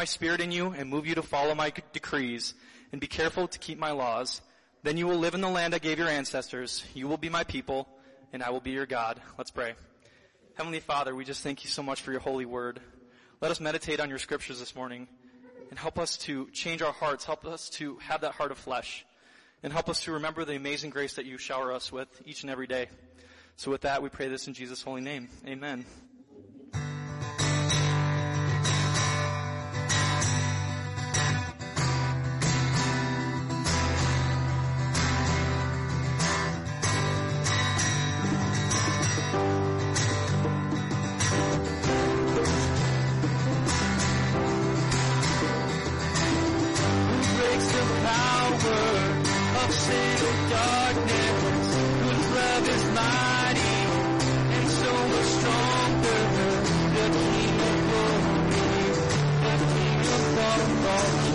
my spirit in you and move you to follow my decrees and be careful to keep my laws. Then you will live in the land I gave your ancestors. You will be my people and I will be your God. Let's pray. Heavenly Father, we just thank you so much for your holy word. Let us meditate on your scriptures this morning and help us to change our hearts. Help us to have that heart of flesh and help us to remember the amazing grace that you shower us with each and every day. So with that, we pray this in Jesus' holy name. Amen. Thank you.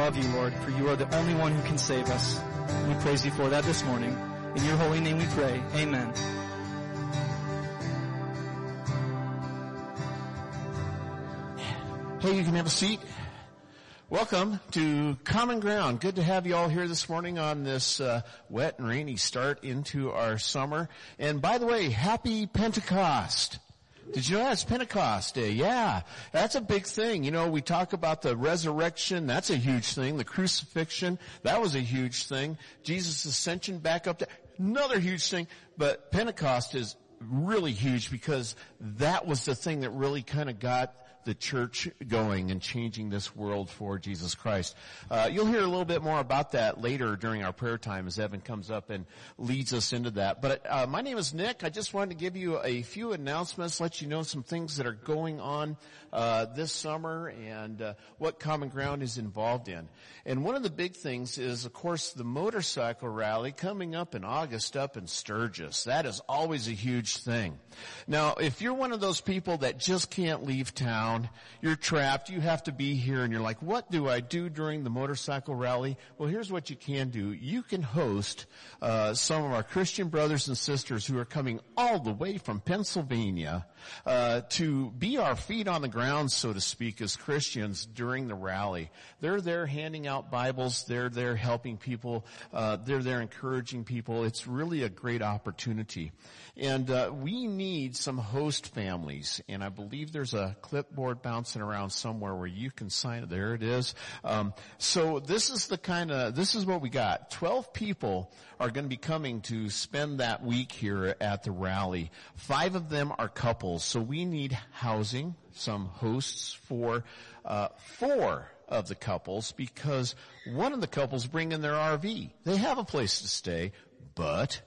Above you, Lord, for you are the only one who can save us. We praise you for that this morning. In your holy name we pray. Amen. Hey, you can have a seat. Welcome to Common Ground. Good to have you all here this morning on this uh, wet and rainy start into our summer. And by the way, happy Pentecost. Did you know that's Pentecost Day? Yeah, that's a big thing. You know, we talk about the resurrection. That's a huge thing. The crucifixion. That was a huge thing. Jesus' ascension back up to another huge thing. But Pentecost is really huge because that was the thing that really kind of got the church going and changing this world for Jesus Christ. Uh, you'll hear a little bit more about that later during our prayer time as Evan comes up and leads us into that. But uh, my name is Nick. I just wanted to give you a few announcements, let you know some things that are going on uh, this summer and uh, what Common Ground is involved in. And one of the big things is, of course, the motorcycle rally coming up in August up in Sturgis. That is always a huge thing. Now, if you're one of those people that just can't leave town, you're trapped, you have to be here, and you're like, what do I do during the motorcycle rally? Well, here's what you can do. You can host uh, some of our Christian brothers and sisters who are coming all the way from Pennsylvania uh, to be our feet on the ground, so to speak, as Christians during the rally. They're there handing out Bibles. They're there helping people. Uh, they're there encouraging people. It's really a great opportunity. And uh, we need some host families, and I believe there's a clipboard bouncing around somewhere where you can sign it. There it is. Um, so this is the kind of this is what we got. Twelve people are going to be coming to spend that week here at the rally. Five of them are couples, so we need housing, some hosts for uh, four of the couples because one of the couples bring in their RV. They have a place to stay, but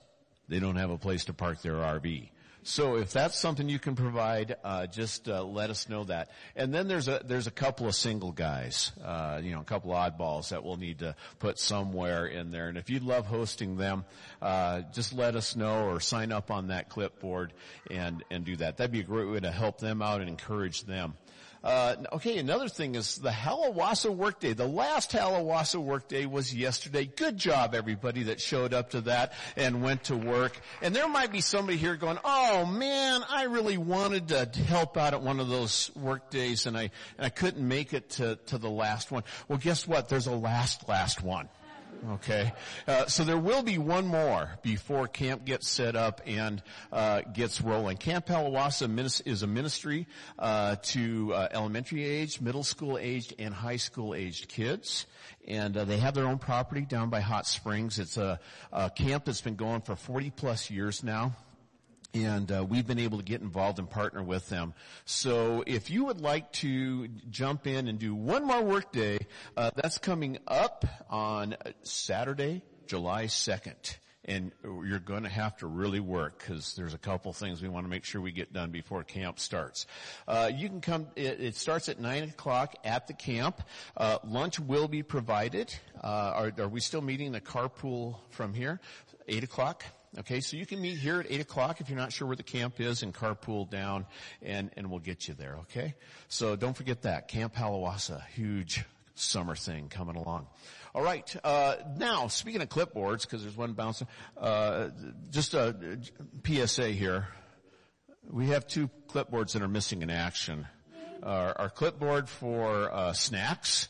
they don't have a place to park their RV. So if that's something you can provide, uh, just uh, let us know that. And then there's a there's a couple of single guys, uh, you know, a couple of oddballs that we'll need to put somewhere in there. And if you'd love hosting them, uh, just let us know or sign up on that clipboard and and do that. That'd be a great way to help them out and encourage them. Uh, okay, another thing is the Halawasa workday. The last Halawasa workday was yesterday. Good job, everybody that showed up to that and went to work. And there might be somebody here going, "Oh man, I really wanted to help out at one of those workdays, and I and I couldn't make it to to the last one." Well, guess what? There's a last last one. Okay, uh, so there will be one more before camp gets set up and uh, gets rolling. Camp Halawasa is a ministry uh, to uh, elementary age, middle school aged, and high school aged kids, and uh, they have their own property down by Hot Springs. It's a, a camp that's been going for 40 plus years now and uh, we've been able to get involved and partner with them. So if you would like to jump in and do one more workday, uh, that's coming up on Saturday, July 2nd. And you're going to have to really work because there's a couple things we want to make sure we get done before camp starts. Uh, you can come. It, it, starts at nine o'clock at the camp. Uh, lunch will be provided. Uh, are, are we still meeting the carpool from here? Eight o'clock. Okay, so you can meet here at 8 o'clock if you're not sure where the camp is and carpool down and, and we'll get you there, okay? So don't forget that. Camp Halawasa, huge summer thing coming along. All right, uh, now speaking of clipboards, because there's one bouncing, uh, just a PSA here. We have two clipboards that are missing in action. Our, our clipboard for uh, snacks,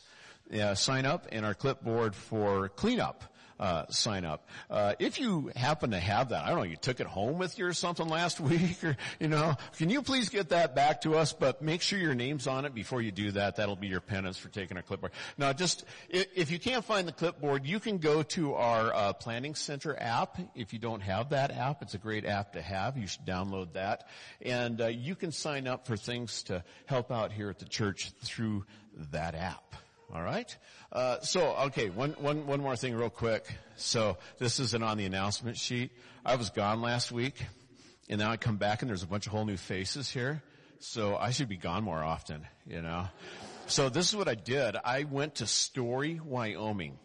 sign up, and our clipboard for cleanup uh, sign up. Uh, if you happen to have that, I don't know, you took it home with you or something last week, or you know, can you please get that back to us? But make sure your name's on it before you do that. That'll be your penance for taking our clipboard. Now, just if you can't find the clipboard, you can go to our uh, Planning Center app. If you don't have that app, it's a great app to have. You should download that, and uh, you can sign up for things to help out here at the church through that app. All right. Uh, so, okay, one, one, one more thing real quick. So, this isn't on the announcement sheet. I was gone last week, and now I come back and there's a bunch of whole new faces here. So, I should be gone more often, you know. So, this is what I did. I went to Story, Wyoming.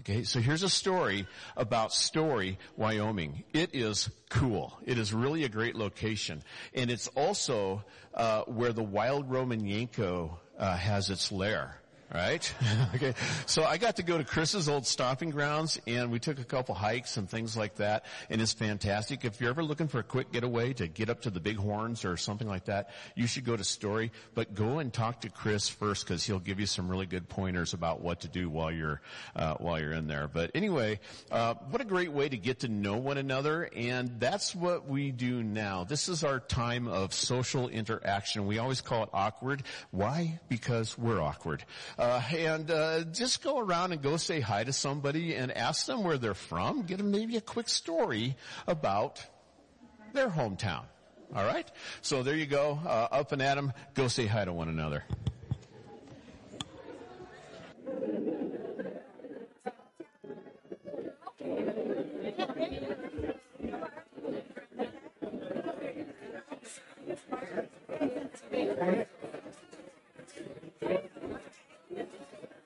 Okay, so here's a story about Story, Wyoming. It is cool. It is really a great location. And it's also uh, where the wild Roman Yanko uh, has its lair right? okay. So I got to go to Chris's old stomping grounds and we took a couple hikes and things like that and it's fantastic. If you're ever looking for a quick getaway to get up to the Bighorns or something like that, you should go to Story, but go and talk to Chris first because he'll give you some really good pointers about what to do while you're, uh, while you're in there. But anyway, uh, what a great way to get to know one another and that's what we do now. This is our time of social interaction. We always call it awkward. Why? Because we're awkward. Uh, and uh, just go around and go say hi to somebody and ask them where they're from. Get them maybe a quick story about their hometown. All right. So there you go. Uh, up and at them. Go say hi to one another.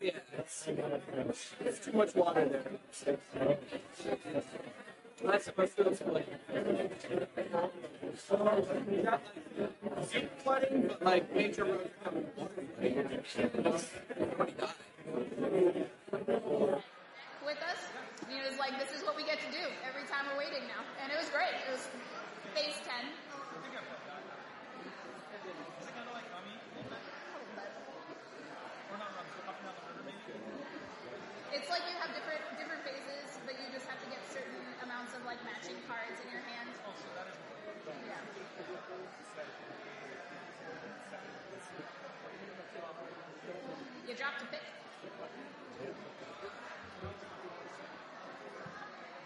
Yeah, there's too much water there. That's supposed to explain. Not deep flooding, but like major roads coming. with us. He was like, this is what we get to do every time we're waiting now. And it was great. It was phase 10. It's like you have different different phases, but you just have to get certain amounts of like matching cards in your hand. Yeah. You dropped a pick.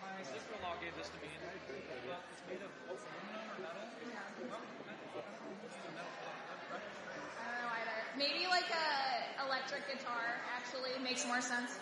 My sister-in-law gave this to me, it's made of aluminum or metal. I don't know either. Maybe like a electric guitar actually makes more sense.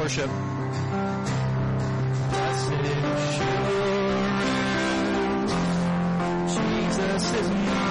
Worship. Jesus is mine.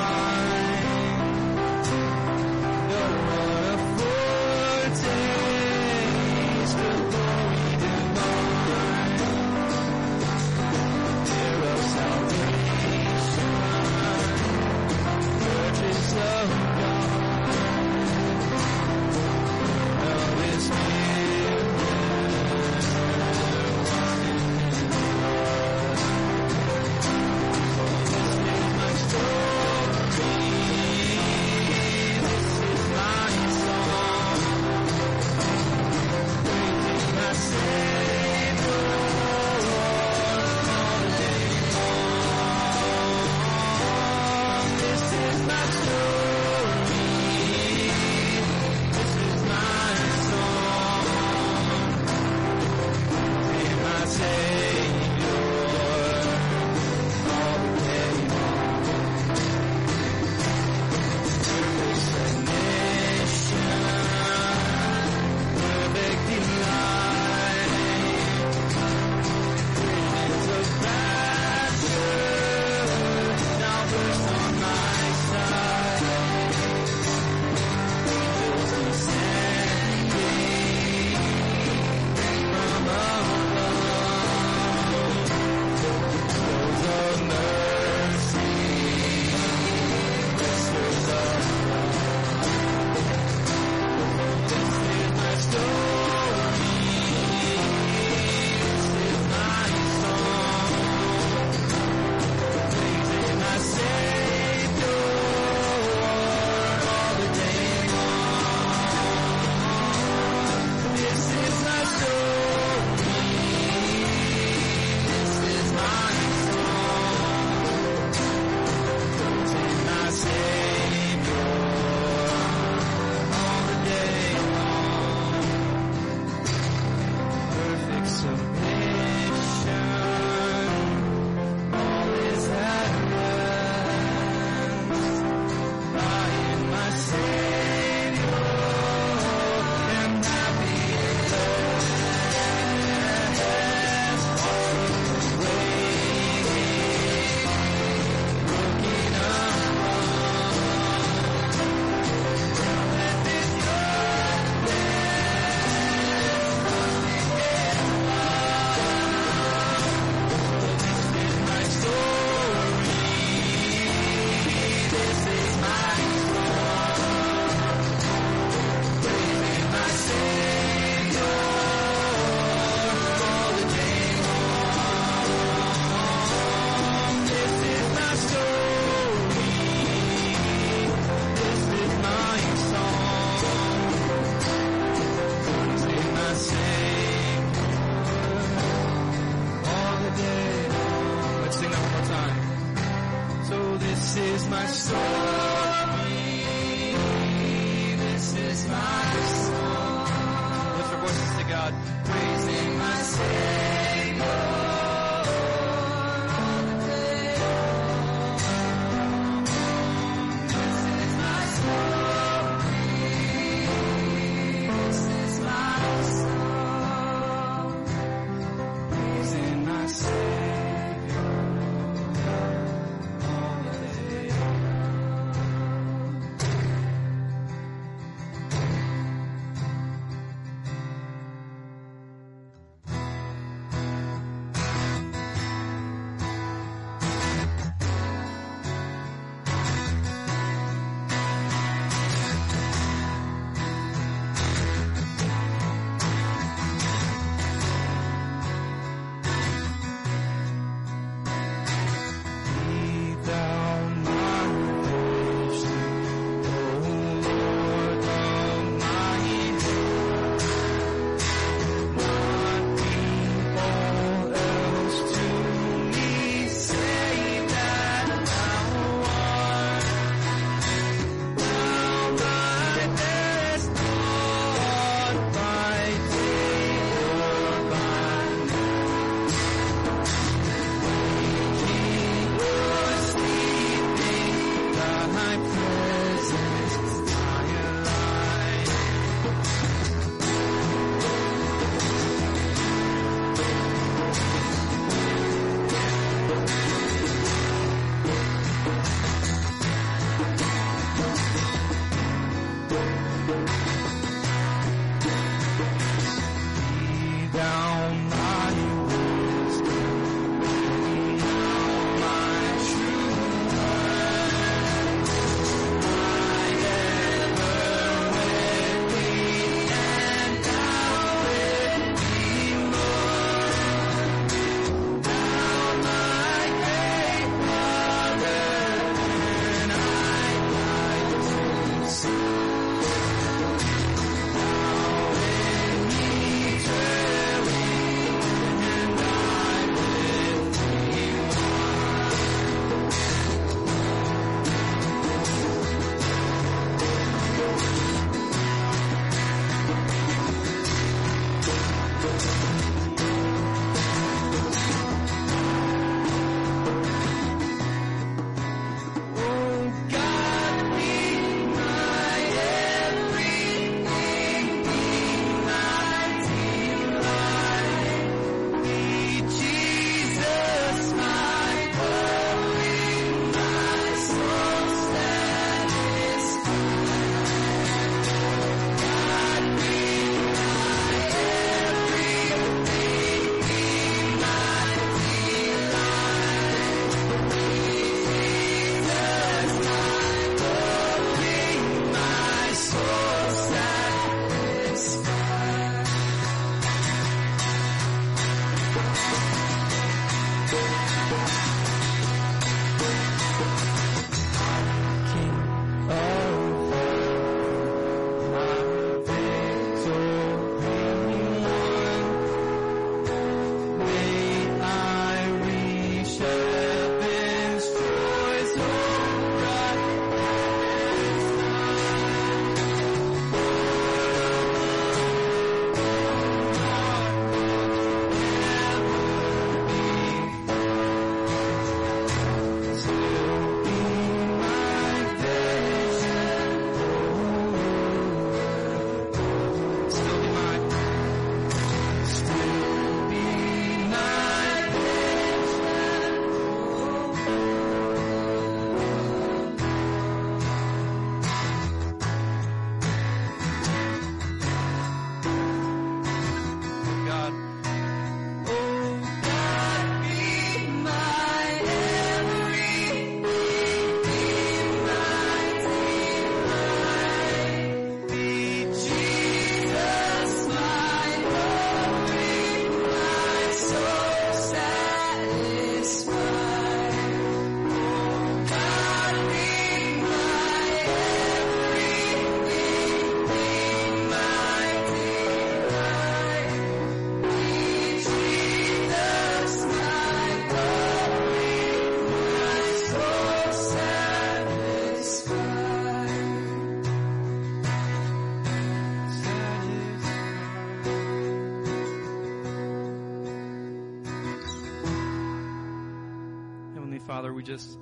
We just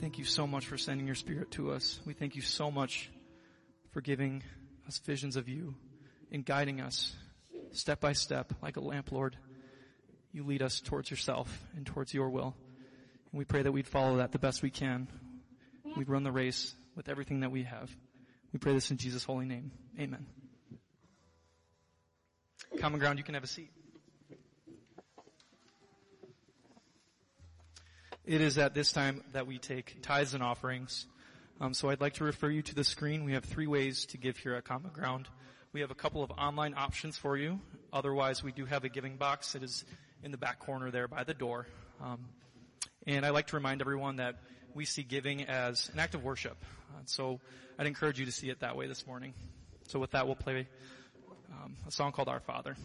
thank you so much for sending your Spirit to us. We thank you so much for giving us visions of you and guiding us step by step like a lamp, Lord. You lead us towards yourself and towards your will. And we pray that we'd follow that the best we can. We'd run the race with everything that we have. We pray this in Jesus' holy name. Amen. Common ground, you can have a seat. It is at this time that we take tithes and offerings. Um, so I'd like to refer you to the screen. We have three ways to give here at Common Ground. We have a couple of online options for you. Otherwise, we do have a giving box. It is in the back corner there by the door. Um, and I'd like to remind everyone that we see giving as an act of worship. Uh, so I'd encourage you to see it that way this morning. So with that, we'll play um, a song called. Our Father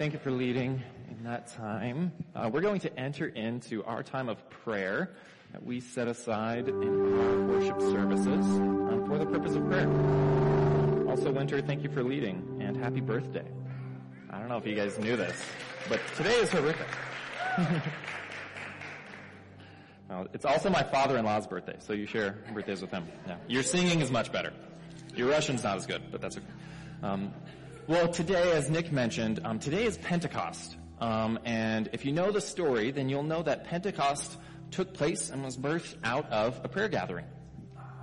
thank you for leading in that time. Uh, we're going to enter into our time of prayer that we set aside in our worship services um, for the purpose of prayer. Also, Winter, thank you for leading and happy birthday. I don't know if you guys knew this, but today is horrific. well, it's also my father-in-law's birthday, so you share birthdays with him. Yeah. Your singing is much better. Your Russian's not as good, but that's okay. Um, well, today, as Nick mentioned, um, today is Pentecost. Um, and if you know the story, then you'll know that Pentecost took place and was birthed out of a prayer gathering.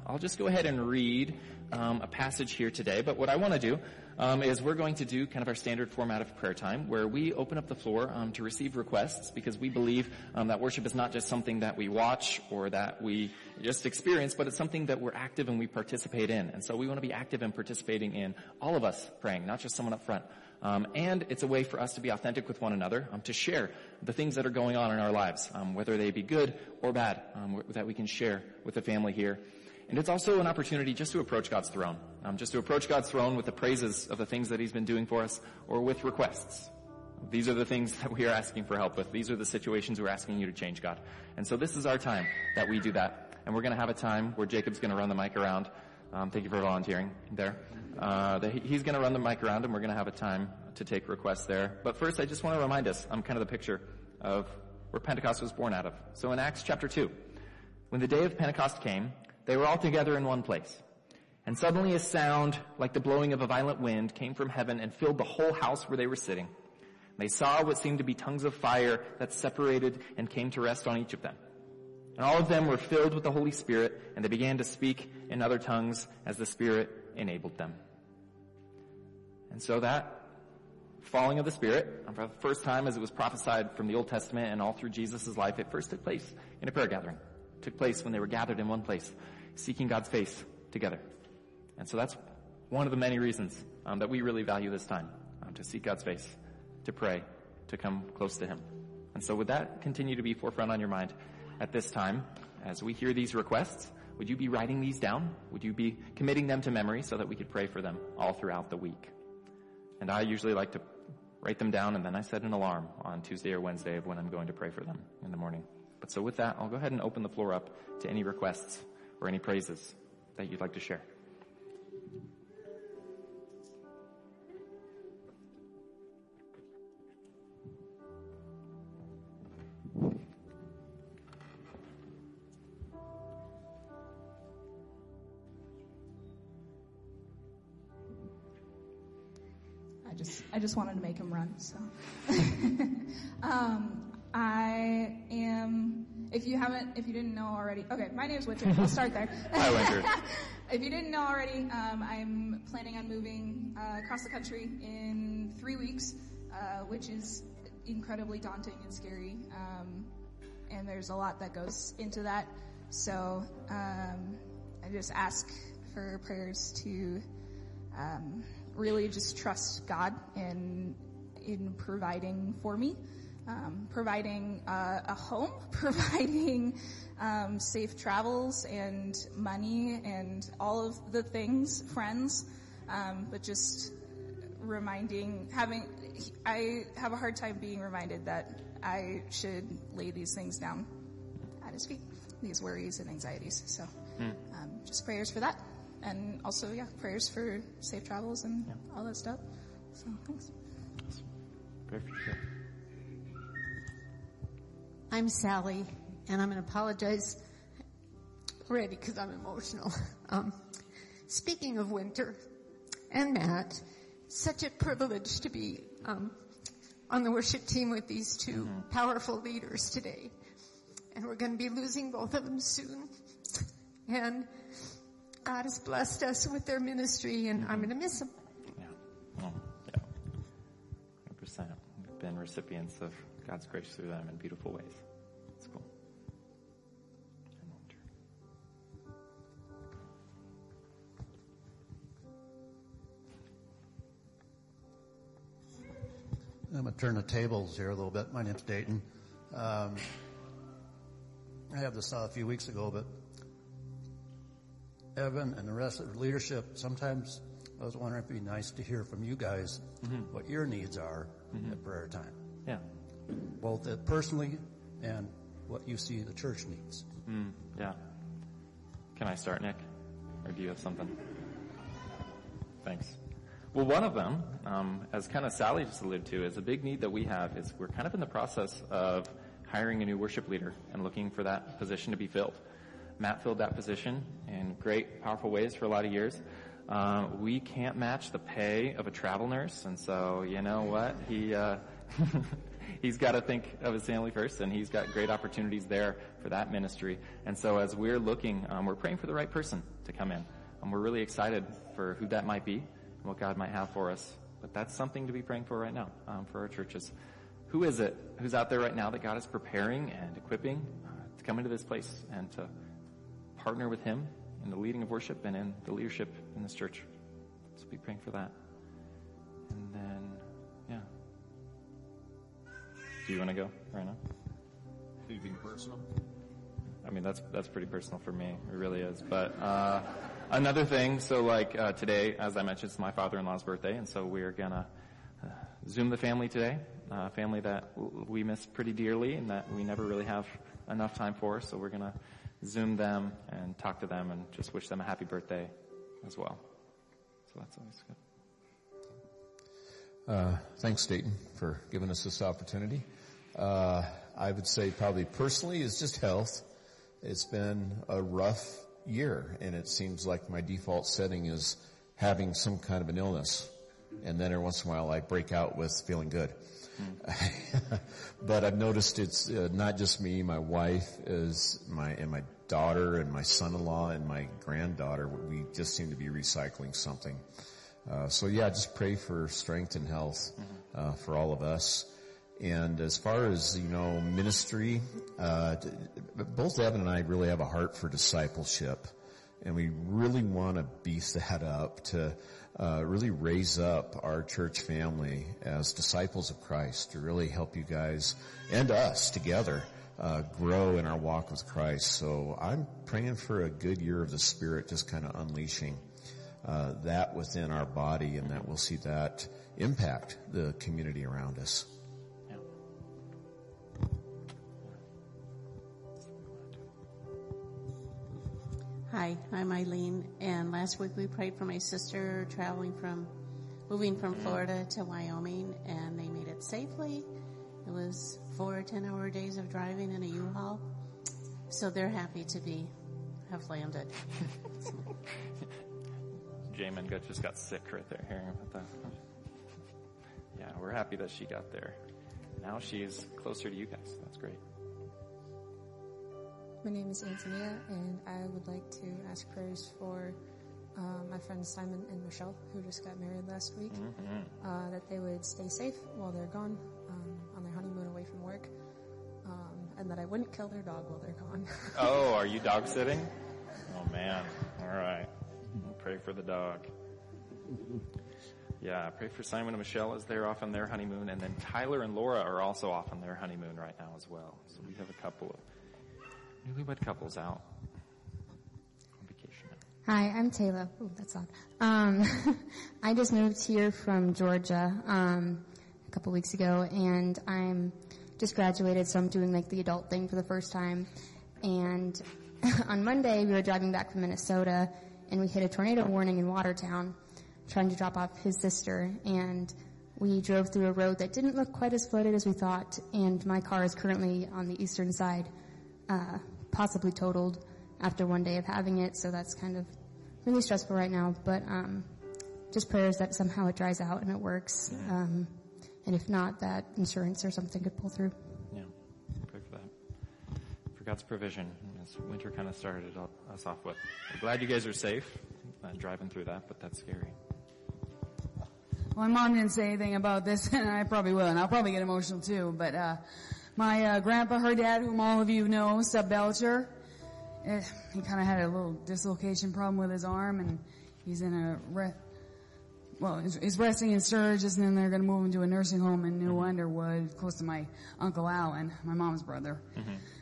I'll just go ahead and read um, a passage here today, but what I want to do um, is we're going to do kind of our standard format of prayer time where we open up the floor um, to receive requests because we believe um, that worship is not just something that we watch or that we just experience, but it's something that we're active and we participate in. And so we want to be active and participating in all of us praying, not just someone up front. Um, and it's a way for us to be authentic with one another, um, to share the things that are going on in our lives, whether they be good or bad, that we can share with the family here. And it's also an opportunity just to approach God's throne, um, just to approach God's throne with the praises of the things that He's been doing for us, or with requests. These are the things that we are asking for help with. These are the situations we're asking you to change, God. And so this is our time that we do that. And we're going to have a time where Jacob's going to run the mic around. Um, thank you for volunteering there. Uh, the, he's going to run the mic around, and we're going to have a time to take requests there. But first, I just want to remind us, I'm kind of the picture of where Pentecost was born out of. So in Acts chapter 2, when the day of Pentecost came, they were all together in one place. And suddenly a sound like the blowing of a violent wind came from heaven and filled the whole house where they were sitting. They saw what seemed to be tongues of fire that separated and came to rest on each of them. And all of them were filled with the Holy Spirit and they began to speak in other tongues as the Spirit enabled them. And so that falling of the Spirit, for the first time as it was prophesied from the Old Testament and all through Jesus' life, it first took place in a prayer gathering. It took place when they were gathered in one place, seeking God's face together. And so that's one of the many reasons um, that we really value this time, um, to seek God's face, to pray, to come close to Him. And so would that continue to be forefront on your mind at this time as we hear these requests? Would you be writing these down? Would you be committing them to memory so that we could pray for them all throughout the week? And I usually like to write them down and then I set an alarm on Tuesday or Wednesday of when I'm going to pray for them in the morning. But so with that, I'll go ahead and open the floor up to any requests or any praises that you'd like to share. I just wanted to make him run. So, um, I am. If you haven't, if you didn't know already, okay. My name's Winter. I'll start there. Hi, Winter. if you didn't know already, um, I'm planning on moving uh, across the country in three weeks, uh, which is incredibly daunting and scary. Um, and there's a lot that goes into that. So um, I just ask for prayers to um, really just trust God in in providing for me, um, providing uh, a home, providing um, safe travels and money and all of the things, friends, um, but just reminding having I have a hard time being reminded that I should lay these things down at His feet, these worries and anxieties. So, um, just prayers for that and also, yeah, prayers for safe travels and all that stuff. So thanks. Sure. I'm Sally, and I'm going to apologize already because I'm emotional. Um, speaking of winter and Matt, such a privilege to be um, on the worship team with these 2 powerful leaders today. And we're going to be losing both of them soon. And God has blessed us with their ministry, and I'm going to miss them. Yeah. Oh, yeah. 100%. We've been recipients of God's grace through them in beautiful ways. It's cool. I'm going to turn the tables here a little bit. My name's Dayton. Um, I had this a few weeks ago, but Evan and the rest of the leadership, sometimes I was wondering if it'd be nice to hear from you guys what your needs are at prayer time, Yeah. Both personally and what you see the church needs. Mm, yeah. Can I start, Nick? Or do you have something? Thanks. Well, one of them, um, as kind of Sally just alluded to, is a big need that we have is we're kind of in the process of hiring a new worship leader and looking for that position to be filled. Matt filled that position in great, powerful ways for a lot of years. Uh, we can't match the pay of a travel nurse, and so you know what? He uh, he's got to think of his family first, and he's got great opportunities there for that ministry. And so as we're looking, um, we're praying for the right person to come in. And we're really excited for who that might be and what God might have for us. But that's something to be praying for right now um, for our churches. Who is it who's out there right now that God is preparing and equipping uh, to come into this place and to partner with Him in the leading of worship and in the leadership in this church? So be praying for that. And then, Do you want to go right now? Anything personal? I mean, that's that's pretty personal for me. It really is. But uh, another thing, so like uh, today, as I mentioned, it's my father-in-law's birthday, and so we're gonna uh, zoom the family today. A family that w- we miss pretty dearly, and that we never really have enough time for. So we're gonna zoom them and talk to them, and just wish them a happy birthday as well. So that's always good. Uh, thanks, Dayton, for giving us this opportunity. Uh, I would say probably personally is just health. It's been a rough year, and it seems like my default setting is having some kind of an illness, and then every once in a while I break out with feeling good. but I've noticed it's uh, not just me. My wife is my and my daughter and my son-in-law and my granddaughter. We just seem to be recycling something. Uh, so yeah, just pray for strength and health uh, for all of us. And as far as you know, ministry, uh, both Evan and I really have a heart for discipleship, and we really want to beef that up to uh, really raise up our church family as disciples of Christ to really help you guys and us together uh, grow in our walk with Christ. So I'm praying for a good year of the Spirit, just kind of unleashing uh, that within our body, and that we'll see that impact the community around us. Hi, I'm Eileen, and last week we prayed for my sister traveling from, moving from Florida to Wyoming, and they made it safely. It was four 10-hour days of driving in a U-Haul, so they're happy to be, have landed. Jamin just got sick right there hearing about that. Yeah, we're happy that she got there. Now she's closer to you guys. That's great. My name is Antonia, and I would like to ask prayers for uh, my friends Simon and Michelle, who just got married last week, uh, that they would stay safe while they're gone um, on their honeymoon away from work, um, and that I wouldn't kill their dog while they're gone. Oh, are you dog sitting? Oh man. All right. Pray for the dog. Yeah, pray for Simon and Michelle as they're off on their honeymoon, and then Tyler and Laura are also off on their honeymoon right now as well. So we have a couple of newlywed couples out on vacation. Hi, I'm Taylor. Ooh, that's odd. Um, I just moved here from Georgia um, a couple weeks ago, and I'm just graduated, so I'm doing like the adult thing for the first time. And on Monday, we were driving back from Minnesota, and we hit a tornado warning in Watertown, trying to drop off his sister, and we drove through a road that didn't look quite as flooded as we thought, and my car is currently on the eastern side, uh, possibly totaled after one day of having it, so that's kind of really stressful right now, but um, just prayers that somehow it dries out and it works, um, and if not, that insurance or something could pull through. Yeah, pray for that. For God's provision as winter kind of started us off with. I'm glad you guys are safe uh, driving through that, but that's scary. My mom didn't say anything about this, and I probably will, and I'll probably get emotional too. But uh, my uh, grandpa, her dad, whom all of you know, Stub Belcher, eh, he kind of had a little dislocation problem with his arm, and he's in a re- well, he's, he's resting in Sturgis, and then they're going to move him to a nursing home in New Underwood, close to my uncle Alan, my mom's brother.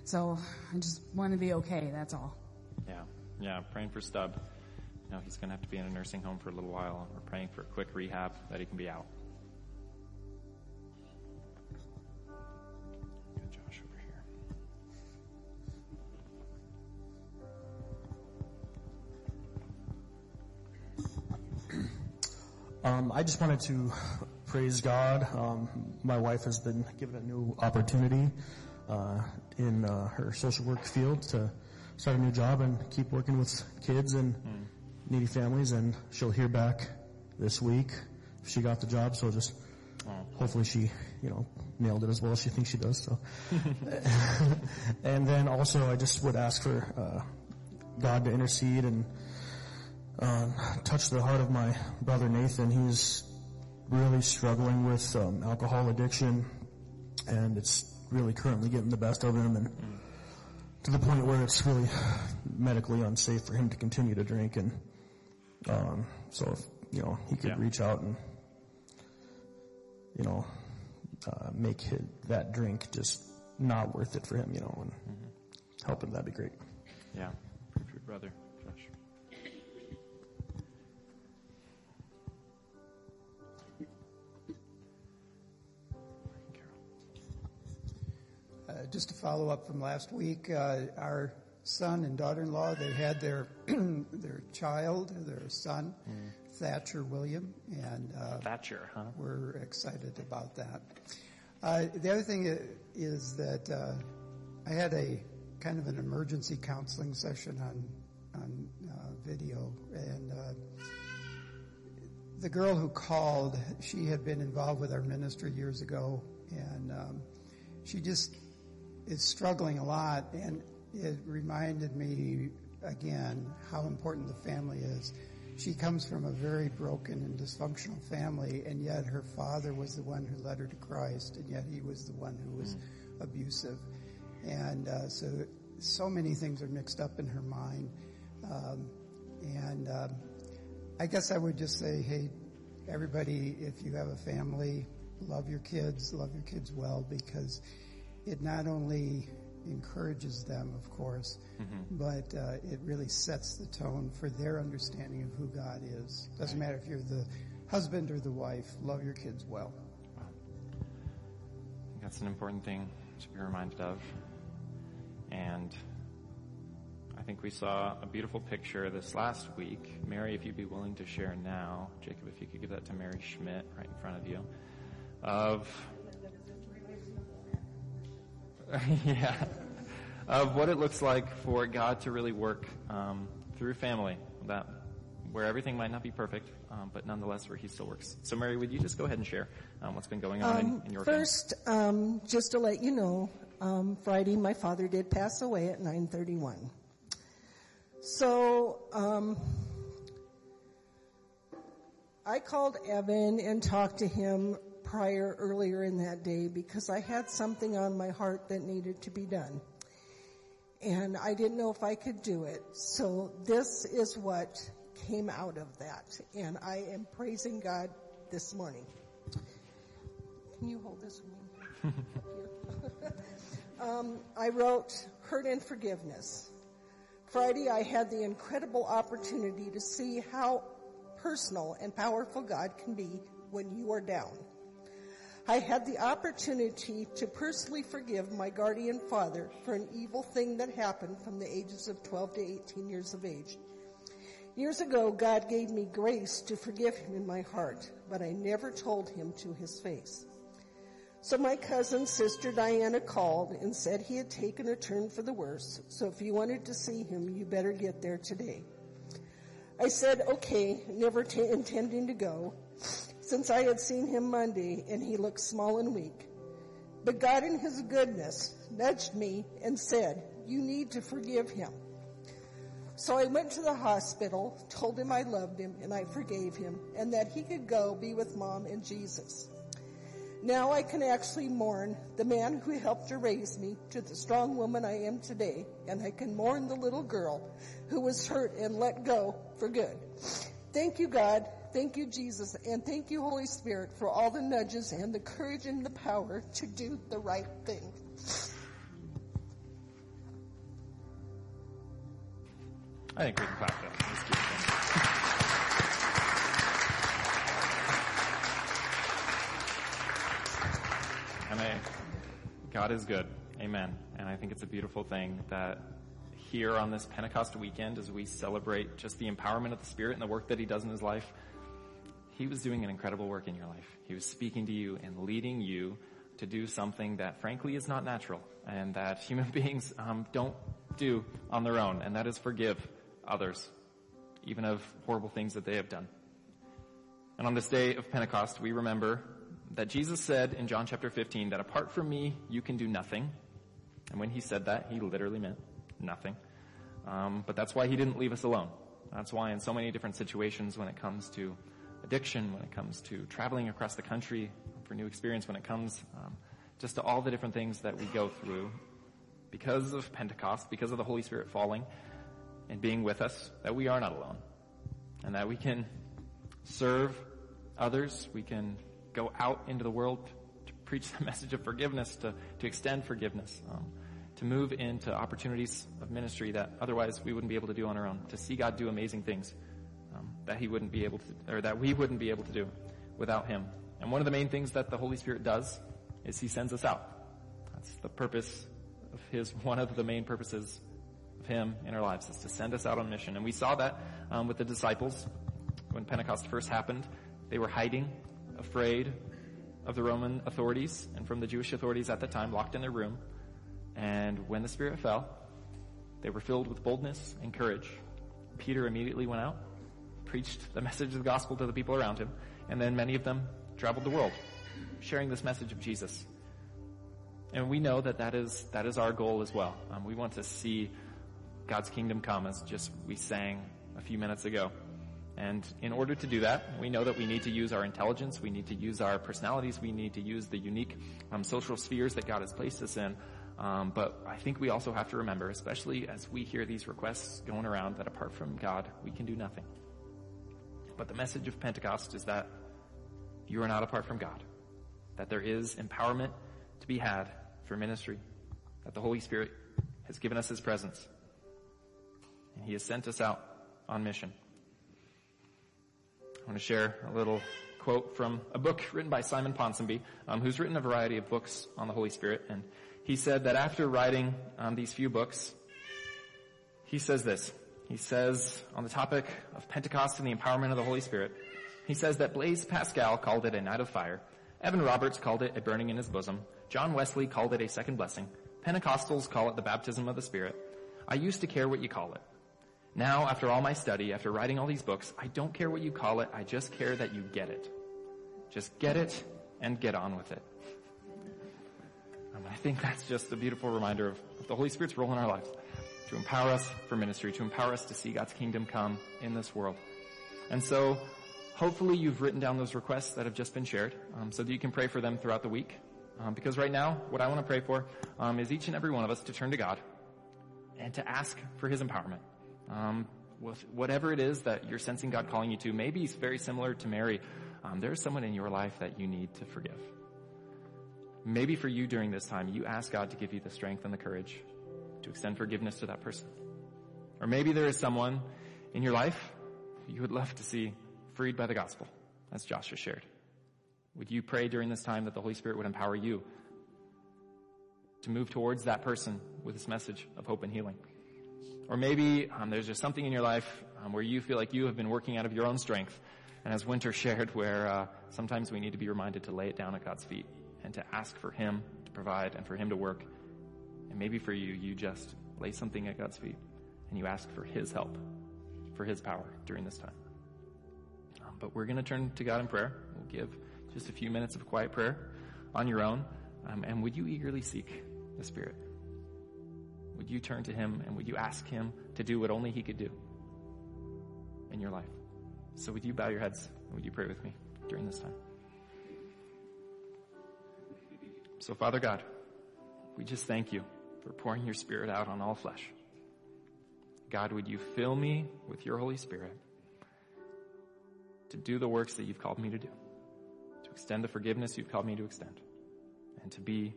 So I just want to be okay. That's all. Yeah, yeah, praying for Stub you know, he's going to have to be in a nursing home for a little while. We're praying for a quick rehab that he can be out. Um, I just wanted to praise God. Um, my wife has been given a new opportunity uh, in uh, her social work field to start a new job and keep working with kids and needy families. And she'll hear back this week if she got the job. So just hopefully she, you know, nailed it as well as she thinks she does. So, and then also I just would ask for uh, God to intercede and uh, touch the heart of my brother Nathan. He's really struggling with um, alcohol addiction, and it's really currently getting the best of him, and to the point where it's really medically unsafe for him to continue to drink. And um, so, if you know, he could Yeah. reach out and you know uh, make his, that drink just not worth it for him, you know, and help him. That'd be great. Yeah. Brother, Uh, just to follow up from last week, uh, our son and daughter-in-law, they had their their child, their son, Thatcher William, and uh, Thatcher, huh? we're excited about that. Uh, the other thing is that uh, I had a kind of an emergency counseling session on on uh, video, and uh, the girl who called, she had been involved with our ministry years ago, and um, she just is struggling a lot, and it reminded me again how important the family is. She comes from a very broken and dysfunctional family, and yet her father was the one who led her to Christ, and yet he was the one who was abusive. And uh, so, so many things are mixed up in her mind. Um, and um, I guess I would just say, hey, everybody, if you have a family, love your kids, love your kids well, because it not only encourages them, of course, but uh, it really sets the tone for their understanding of who God is. Doesn't matter if you're the husband or the wife, love your kids well. I think that's an important thing to be reminded of. And I think we saw a beautiful picture this last week. Mary, if you'd be willing to share now, Jacob, if you could give that to Mary Schmidt right in front of you, of yeah, of what it looks like for God to really work um, through family. That where everything might not be perfect, um, but nonetheless where He still works. So, Mary, would you just go ahead and share um, what's been going on in, Um, in your family? first, um, just to let you know, um, Friday my father did pass away at 9:31. So um, I called Evan and talked to him prior earlier in that day because I had something on my heart that needed to be done. And I didn't know if I could do it. So this is what came out of that. And I am praising God this morning. Can you hold this for me? um, I wrote Hurt and Forgiveness. Friday, I had the incredible opportunity to see how personal and powerful God can be when you are down. I had the opportunity to personally forgive my guardian father for an evil thing that happened from the ages of 12 to 18 years of age. Years ago, God gave me grace to forgive him in my heart, but I never told him to his face. So my cousin, sister Diana called and said he had taken a turn for the worse, so if you wanted to see him, you better get there today. I said, okay, never t- intending to go, since I had seen him Monday and he looked small and weak. But God in his goodness nudged me and said, you need to forgive him. So I went to the hospital, told him I loved him and I forgave him and that he could go be with mom and Jesus. Now I can actually mourn the man who helped to raise me to the strong woman I am today, and I can mourn the little girl who was hurt and let go for good. Thank you, God. Thank you, Jesus, and thank you, Holy Spirit, for all the nudges and the courage and the power to do the right thing. I think we can clap that. And I, God is good. Amen. And I think it's a beautiful thing that here on this Pentecost weekend, as we celebrate just the empowerment of the Spirit and the work that He does in His life, he was doing an incredible work in your life. He was speaking to you and leading you to do something that frankly is not natural and that human beings um, don't do on their own, and that is forgive others, even of horrible things that they have done. And on this day of Pentecost, we remember that Jesus said in John chapter 15 that apart from me, you can do nothing. And when he said that, he literally meant nothing. Um, but that's why he didn't leave us alone. That's why in so many different situations when it comes to addiction, when it comes to traveling across the country for new experience, when it comes um, just to all the different things that we go through, because of Pentecost, because of the Holy Spirit falling and being with us, that we are not alone. And that we can serve others, we can go out into the world to preach the message of forgiveness, to, to extend forgiveness, um, to move into opportunities of ministry that otherwise we wouldn't be able to do on our own, to see God do amazing things that He wouldn't be able to, or that we wouldn't be able to do without Him. And one of the main things that the Holy Spirit does is He sends us out. That's the purpose of His, one of the main purposes of Him in our lives is to send us out on mission. And we saw that um, with the disciples when Pentecost first happened. They were hiding afraid of the Roman authorities and from the Jewish authorities at the time, locked in their room. And when the Spirit fell, they were filled with boldness and courage. Peter immediately went out, preached the message of the gospel to the people around him, and then many of them traveled the world, sharing this message of Jesus. And we know that that is, that is our goal as well. Um, we want to see God's kingdom come as just we sang a few minutes ago. And in order to do that, we know that we need to use our intelligence, we need to use our personalities, we need to use the unique um, social spheres that God has placed us in. Um, but I think we also have to remember, especially as we hear these requests going around, that apart from God, we can do nothing. But the message of Pentecost is that you are not apart from God, that there is empowerment to be had for ministry, that the Holy Spirit has given us His presence, and He has sent us out on mission. I want to share a little quote from a book written by Simon Ponsonby, um, who's written a variety of books on the Holy Spirit. And he said that after writing um, these few books, he says this. He says on the topic of Pentecost and the empowerment of the Holy Spirit, he says that Blaise Pascal called it a night of fire. Evan Roberts called it a burning in his bosom. John Wesley called it a second blessing. Pentecostals call it the baptism of the Spirit. I used to care what you call it. Now, after all my study, after writing all these books, I don't care what you call it. I just care that you get it. Just get it and get on with it. Um, I think that's just a beautiful reminder of the Holy Spirit's role in our lives to empower us for ministry, to empower us to see God's kingdom come in this world. And so, hopefully you've written down those requests that have just been shared um, so that you can pray for them throughout the week. Um, because right now, what I want to pray for um, is each and every one of us to turn to God and to ask for His empowerment. Um, with whatever it is that you're sensing God calling you to, maybe it's very similar to Mary. Um, there's someone in your life that you need to forgive. Maybe for you during this time, you ask God to give you the strength and the courage to extend forgiveness to that person. Or maybe there is someone in your life you would love to see freed by the gospel, as Joshua shared. Would you pray during this time that the Holy Spirit would empower you to move towards that person with this message of hope and healing? Or maybe um, there's just something in your life um, where you feel like you have been working out of your own strength. And as Winter shared, where uh, sometimes we need to be reminded to lay it down at God's feet and to ask for Him to provide and for Him to work. And maybe for you, you just lay something at God's feet and you ask for His help, for His power during this time. Um, but we're going to turn to God in prayer. We'll give just a few minutes of quiet prayer on your own. Um, and would you eagerly seek the Spirit? Would you turn to Him and would you ask Him to do what only He could do in your life? So would you bow your heads and would you pray with me during this time? So Father God, we just thank you for pouring your Spirit out on all flesh. God, would you fill me with your Holy Spirit to do the works that you've called me to do, to extend the forgiveness you've called me to extend, and to be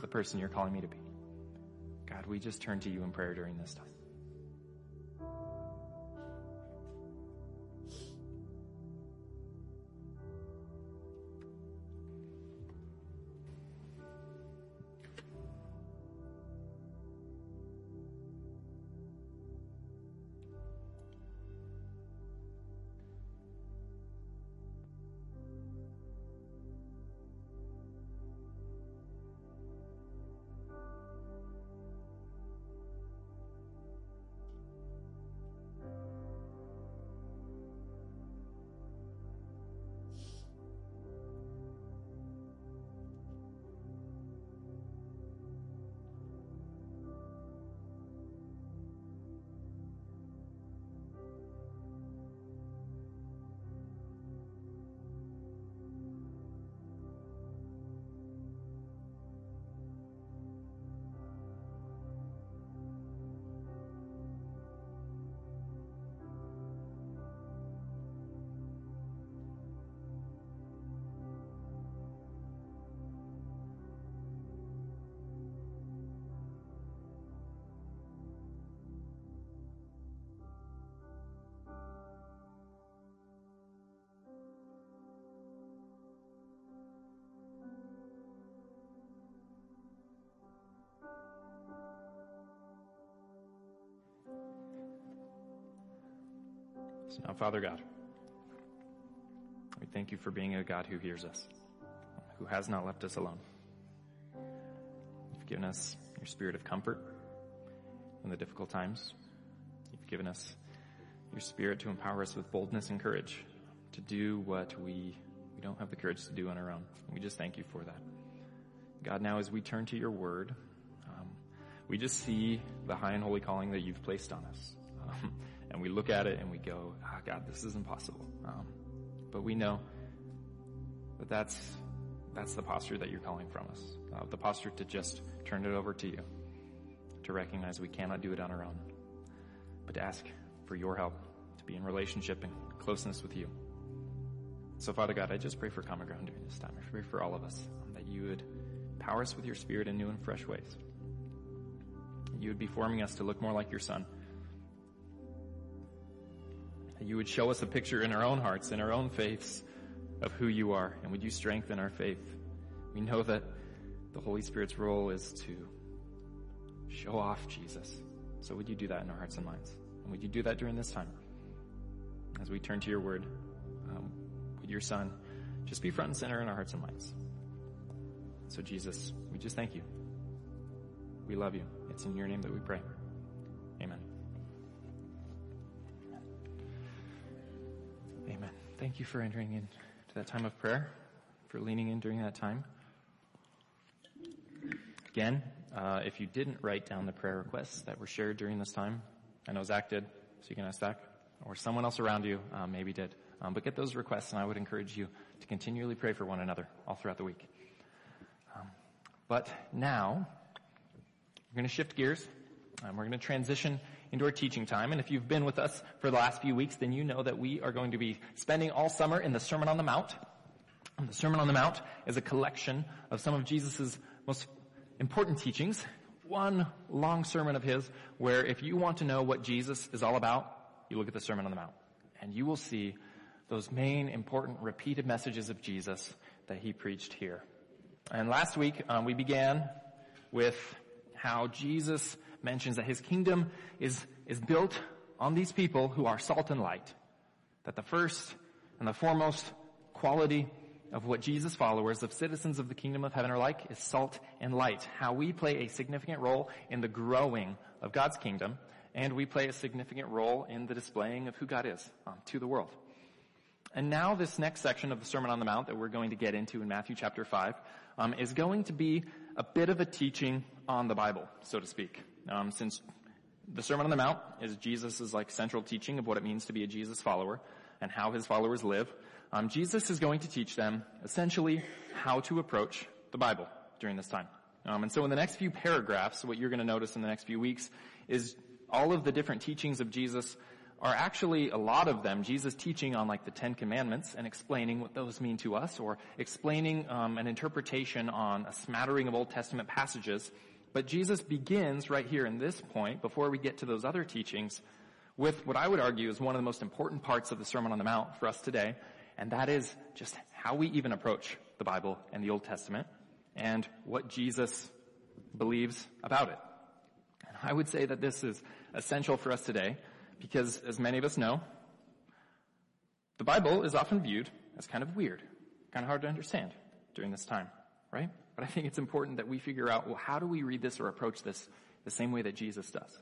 the person you're calling me to be. God, we just turn to you in prayer during this time. So now, Father God, we thank you for being a God who hears us, who has not left us alone. You've given us your spirit of comfort in the difficult times. You've given us your spirit to empower us with boldness and courage to do what we, we don't have the courage to do on our own. We just thank you for that. God, now as we turn to your word, um, we just see the high and holy calling that you've placed on us. Um, and we look at it and we go, ah, God, this is impossible. Um, but we know that that's, that's the posture that you're calling from us. Uh, the posture to just turn it over to you. To recognize we cannot do it on our own. But to ask for your help to be in relationship and closeness with you. So Father God, I just pray for common ground during this time. I pray for all of us um, that you would power us with your spirit in new and fresh ways. You would be forming us to look more like your son. That you would show us a picture in our own hearts, in our own faiths of who you are. And would you strengthen our faith? We know that the Holy Spirit's role is to show off Jesus. So would you do that in our hearts and minds? And would you do that during this time? As we turn to your word, um, with your son, just be front and center in our hearts and minds. So Jesus, we just thank you. We love you. It's in your name that we pray. Thank you for entering into that time of prayer, for leaning in during that time. Again, uh, if you didn't write down the prayer requests that were shared during this time, I know Zach did, so you can ask Zach, or someone else around you uh, maybe did. Um, but get those requests, and I would encourage you to continually pray for one another all throughout the week. Um, but now, we're going to shift gears. Um, we're going to transition into our teaching time. And if you've been with us for the last few weeks, then you know that we are going to be spending all summer in the Sermon on the Mount. And the Sermon on the Mount is a collection of some of Jesus' most important teachings. One long sermon of his where if you want to know what Jesus is all about, you look at the Sermon on the Mount and you will see those main important repeated messages of Jesus that he preached here. And last week um, we began with how Jesus mentions that his kingdom is, is built on these people who are salt and light. That the first and the foremost quality of what Jesus followers of citizens of the kingdom of heaven are like is salt and light. How we play a significant role in the growing of God's kingdom and we play a significant role in the displaying of who God is um, to the world. And now this next section of the Sermon on the Mount that we're going to get into in Matthew chapter 5 um, is going to be a bit of a teaching on the Bible, so to speak. Um, since the Sermon on the Mount is Jesus' like central teaching of what it means to be a Jesus follower and how his followers live, um, Jesus is going to teach them essentially how to approach the Bible during this time. Um, and so in the next few paragraphs, what you're going to notice in the next few weeks is all of the different teachings of Jesus are actually a lot of them Jesus teaching on like the Ten Commandments and explaining what those mean to us, or explaining um, an interpretation on a smattering of Old Testament passages. But Jesus begins right here in this point, before we get to those other teachings, with what I would argue is one of the most important parts of the Sermon on the Mount for us today, and that is just how we even approach the Bible and the Old Testament, and what Jesus believes about it. And I would say that this is essential for us today because as many of us know, the Bible is often viewed as kind of weird, kind of hard to understand during this time, right? But I think it's important that we figure out, well, how do we read this or approach this the same way that Jesus does?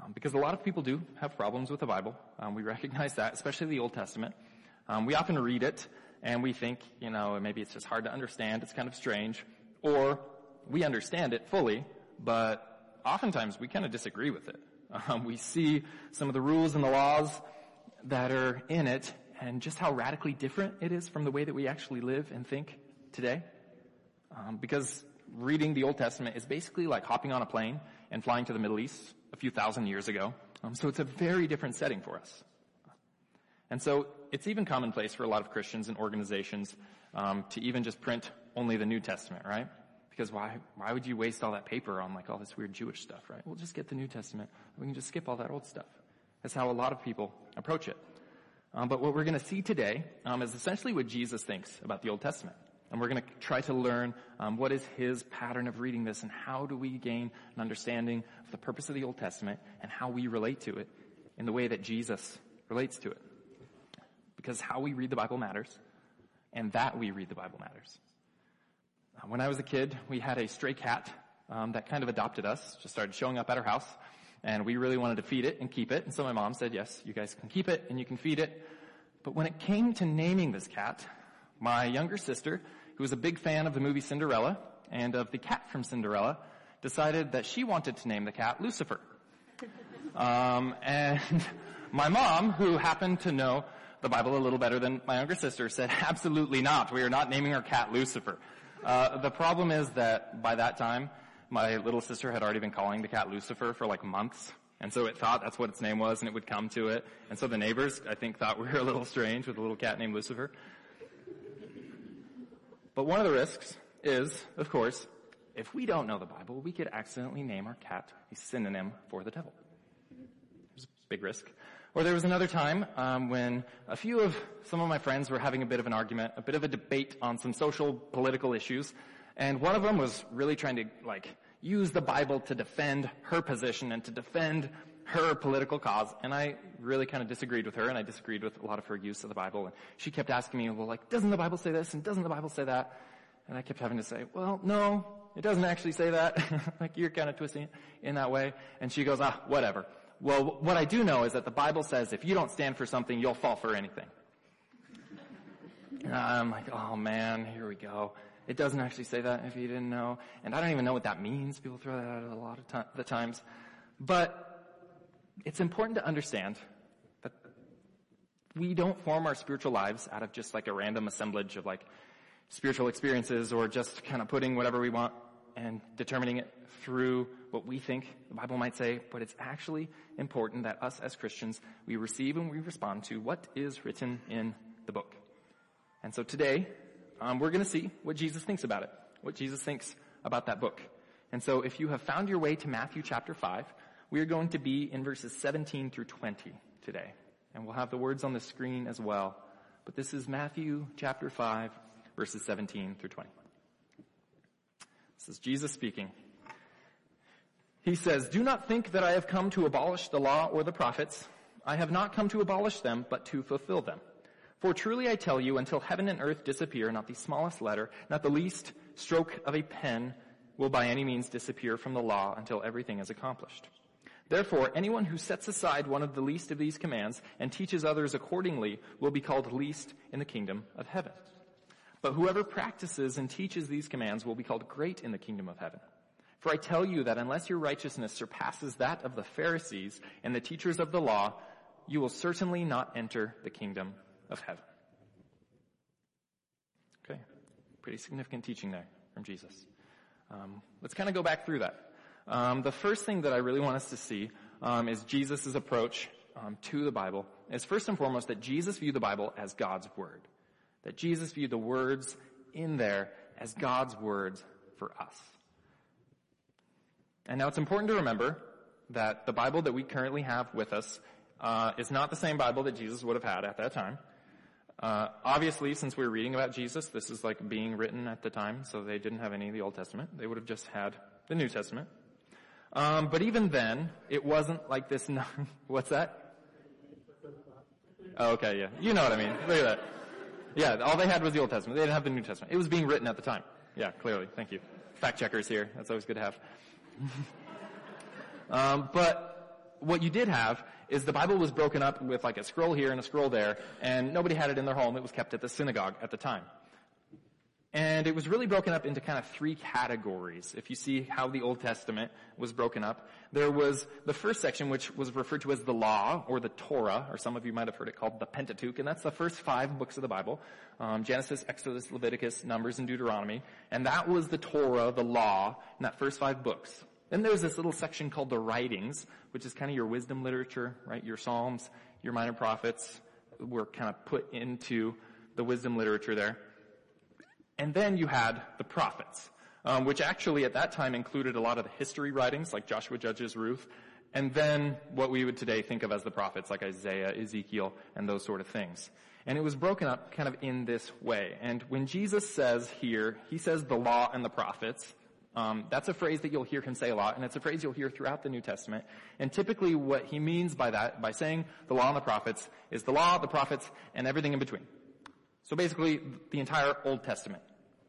Um, because a lot of people do have problems with the Bible. Um, we recognize that, especially the Old Testament. Um, we often read it and we think, you know, maybe it's just hard to understand, it's kind of strange, or we understand it fully, but oftentimes we kind of disagree with it. Um, we see some of the rules and the laws that are in it and just how radically different it is from the way that we actually live and think today. Um, because reading the Old Testament is basically like hopping on a plane and flying to the Middle East a few thousand years ago. Um, so it's a very different setting for us. And so it's even commonplace for a lot of Christians and organizations um, to even just print only the New Testament, right? Because why, why would you waste all that paper on like all this weird Jewish stuff, right? We'll just get the New Testament. We can just skip all that old stuff. That's how a lot of people approach it. Um, but what we're going to see today um, is essentially what Jesus thinks about the Old Testament. And we're going to try to learn um, what is his pattern of reading this and how do we gain an understanding of the purpose of the Old Testament and how we relate to it in the way that Jesus relates to it. Because how we read the Bible matters, and that we read the Bible matters. Uh, When I was a kid, we had a stray cat um, that kind of adopted us, just started showing up at our house, and we really wanted to feed it and keep it. And so my mom said, yes, you guys can keep it and you can feed it. But when it came to naming this cat, my younger sister, who was a big fan of the movie Cinderella and of the cat from Cinderella, decided that she wanted to name the cat Lucifer. Um, and my mom, who happened to know the Bible a little better than my younger sister, said, absolutely not. We are not naming our cat Lucifer. Uh, the problem is that by that time, my little sister had already been calling the cat Lucifer for like months. And so it thought that's what its name was and it would come to it. And so the neighbors, I think, thought we were a little strange with a little cat named Lucifer. But one of the risks is, of course, if we don't know the Bible, we could accidentally name our cat a synonym for the devil. There's a big risk. Or there was another time um, when a few of some of my friends were having a bit of an argument, a bit of a debate on some social political issues, and one of them was really trying to like use the Bible to defend her position and to defend her political cause. And I really kind of disagreed with her, and I disagreed with a lot of her use of the Bible. And she kept asking me, "Well, like, doesn't the Bible say this? And doesn't the Bible say that?" And I kept having to say, "Well, no, it doesn't actually say that. like, you're kind of twisting it in that way." And she goes, "Ah, whatever." Well, what I do know is that the Bible says if you don't stand for something, you'll fall for anything. And I'm like, oh man, here we go. It doesn't actually say that if you didn't know. And I don't even know what that means. People throw that out a lot of the times. But it's important to understand that we don't form our spiritual lives out of just like a random assemblage of like spiritual experiences or just kind of putting whatever we want and determining it through what we think the Bible might say, but it's actually important that us as Christians, we receive and we respond to what is written in the book. And so today, um, we're going to see what Jesus thinks about it, what Jesus thinks about that book. And so if you have found your way to Matthew chapter 5, we are going to be in verses 17 through 20 today. And we'll have the words on the screen as well. But this is Matthew chapter 5, verses 17 through 20. This is Jesus speaking. He says, Do not think that I have come to abolish the law or the prophets. I have not come to abolish them, but to fulfill them. For truly I tell you, until heaven and earth disappear, not the smallest letter, not the least stroke of a pen will by any means disappear from the law until everything is accomplished. Therefore, anyone who sets aside one of the least of these commands and teaches others accordingly will be called least in the kingdom of heaven. But whoever practices and teaches these commands will be called great in the kingdom of heaven. For I tell you that unless your righteousness surpasses that of the Pharisees and the teachers of the law, you will certainly not enter the kingdom of heaven. Okay, pretty significant teaching there from Jesus. Um, let's kind of go back through that. Um, the first thing that I really want us to see um, is Jesus' approach um, to the Bible. Is first and foremost that Jesus viewed the Bible as God's word. That Jesus viewed the words in there as God's words for us. And now it's important to remember that the Bible that we currently have with us uh, is not the same Bible that Jesus would have had at that time. Uh, obviously, since we're reading about Jesus, this is like being written at the time, so they didn't have any of the Old Testament. They would have just had the New Testament. Um, but even then, it wasn't like this. What's that? Oh, okay, yeah, you know what I mean. Look at that. Yeah, all they had was the Old Testament. They didn't have the New Testament. It was being written at the time. Yeah, clearly. Thank you. Fact checkers here. That's always good to have. um, but what you did have is the Bible was broken up with like a scroll here and a scroll there, and nobody had it in their home. It was kept at the synagogue at the time. And it was really broken up into kind of three categories. If you see how the Old Testament was broken up, there was the first section which was referred to as the law or the Torah, or some of you might have heard it called the Pentateuch, and that's the first five books of the Bible. Um, Genesis, Exodus, Leviticus, Numbers, and Deuteronomy. And that was the Torah, the law, in that first five books. Then there's this little section called the writings, which is kind of your wisdom literature, right? Your Psalms, your minor prophets were kind of put into the wisdom literature there. And then you had the prophets, um, which actually at that time included a lot of the history writings like Joshua, Judges, Ruth, and then what we would today think of as the prophets like Isaiah, Ezekiel, and those sort of things. And it was broken up kind of in this way. And when Jesus says here, he says the law and the prophets, Um, that's a phrase that you'll hear him say a lot, and it's a phrase you'll hear throughout the New Testament. And typically what he means by that, by saying the law and the prophets, is the law, the prophets, and everything in between. So basically, the entire Old Testament.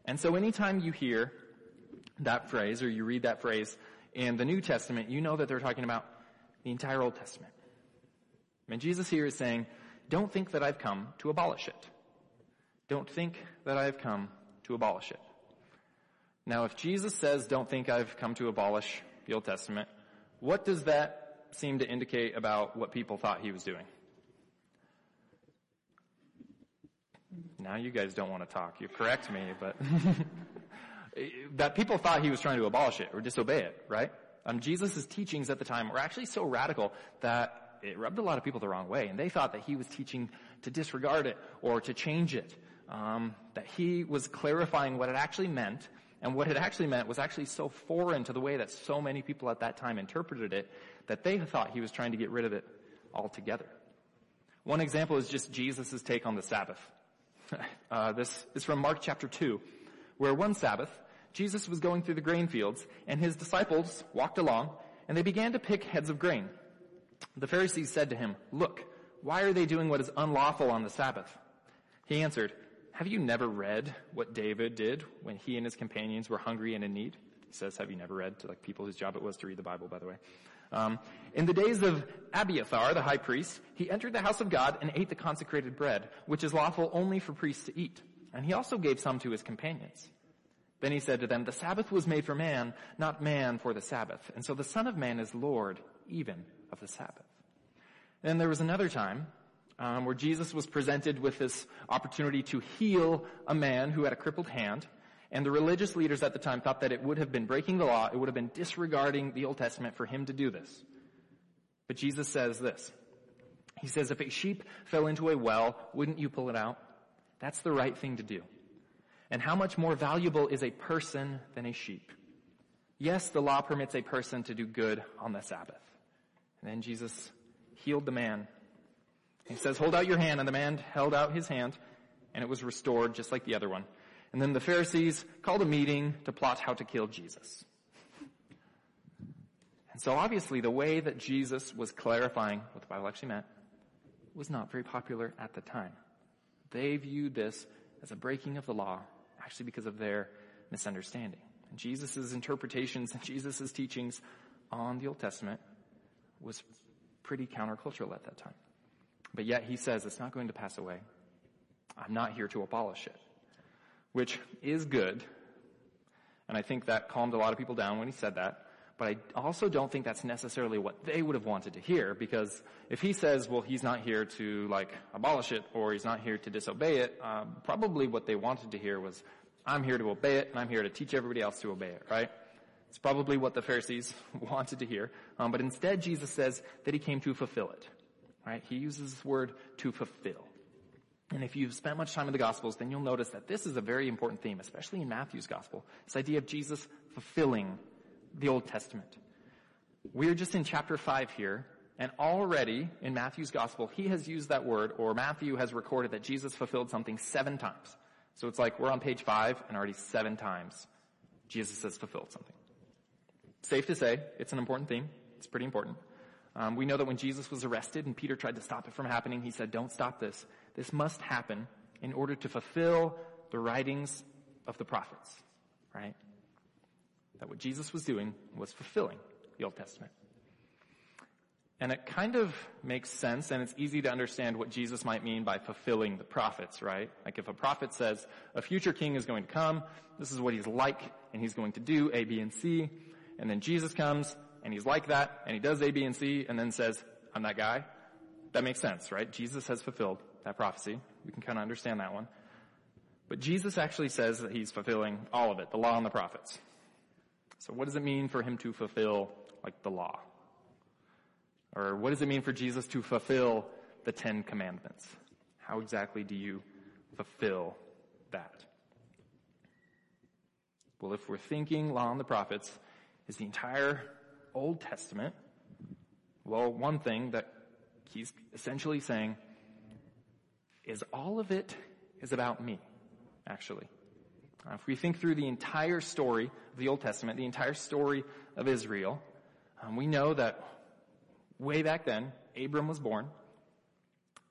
And so anytime you hear that phrase, or you read that phrase in the New Testament, you know that they're talking about the entire Old Testament. And Jesus here is saying, don't think that I've come to abolish it. Don't think that I've come to abolish it. Now, if Jesus says, don't think I've come to abolish the Old Testament, what does that seem to indicate about what people thought he was doing? Now you guys don't want to talk. You correct me, but that people thought he was trying to abolish it or disobey it, right? Um, Jesus' teachings at the time were actually so radical that it rubbed a lot of people the wrong way, and they thought that he was teaching to disregard it or to change it. Um, that he was clarifying what it actually meant, and what it actually meant was actually so foreign to the way that so many people at that time interpreted it that they thought he was trying to get rid of it altogether. One example is just Jesus' take on the Sabbath. Uh, this is from Mark chapter 2, where one Sabbath, Jesus was going through the grain fields, and his disciples walked along, and they began to pick heads of grain. The Pharisees said to him, Look, why are they doing what is unlawful on the Sabbath? He answered, Have you never read what David did when he and his companions were hungry and in need? He says, Have you never read to like people whose job it was to read the Bible, by the way? Um, in the days of Abiathar, the high priest, he entered the house of God and ate the consecrated bread, which is lawful only for priests to eat. And he also gave some to his companions. Then he said to them, the Sabbath was made for man, not man for the Sabbath. And so the Son of Man is Lord even of the Sabbath. Then there was another time um, where Jesus was presented with this opportunity to heal a man who had a crippled hand. And the religious leaders at the time thought that it would have been breaking the law, it would have been disregarding the Old Testament for him to do this. But Jesus says this. He says, if a sheep fell into a well, wouldn't you pull it out? That's the right thing to do. And how much more valuable is a person than a sheep? Yes, the law permits a person to do good on the Sabbath. And then Jesus healed the man. He says, hold out your hand. And the man held out his hand and it was restored just like the other one. And then the Pharisees called a meeting to plot how to kill Jesus. And so obviously the way that Jesus was clarifying what the Bible actually meant was not very popular at the time. They viewed this as a breaking of the law, actually because of their misunderstanding. And Jesus' interpretations and Jesus' teachings on the Old Testament was pretty countercultural at that time. But yet he says it's not going to pass away. I'm not here to abolish it which is good. And I think that calmed a lot of people down when he said that. But I also don't think that's necessarily what they would have wanted to hear because if he says, well, he's not here to like abolish it or he's not here to disobey it, um, probably what they wanted to hear was, I'm here to obey it and I'm here to teach everybody else to obey it, right? It's probably what the Pharisees wanted to hear. Um, but instead, Jesus says that he came to fulfill it, right? He uses this word to fulfill. And if you've spent much time in the Gospels, then you'll notice that this is a very important theme, especially in Matthew's Gospel. This idea of Jesus fulfilling the Old Testament. We're just in chapter 5 here, and already in Matthew's Gospel, he has used that word, or Matthew has recorded that Jesus fulfilled something seven times. So it's like we're on page 5, and already seven times Jesus has fulfilled something. Safe to say, it's an important theme. It's pretty important. Um, we know that when Jesus was arrested and Peter tried to stop it from happening, he said, don't stop this. This must happen in order to fulfill the writings of the prophets, right? That what Jesus was doing was fulfilling the Old Testament. And it kind of makes sense and it's easy to understand what Jesus might mean by fulfilling the prophets, right? Like if a prophet says a future king is going to come, this is what he's like and he's going to do A, B, and C, and then Jesus comes and he's like that and he does A, B, and C and then says, I'm that guy. That makes sense, right? Jesus has fulfilled that prophecy. We can kind of understand that one. But Jesus actually says that he's fulfilling all of it, the law and the prophets. So what does it mean for him to fulfill, like, the law? Or what does it mean for Jesus to fulfill the Ten Commandments? How exactly do you fulfill that? Well, if we're thinking law and the prophets is the entire Old Testament, well, one thing that he's essentially saying is all of it is about me, actually. If we think through the entire story of the Old Testament, the entire story of Israel, um, we know that way back then, Abram was born,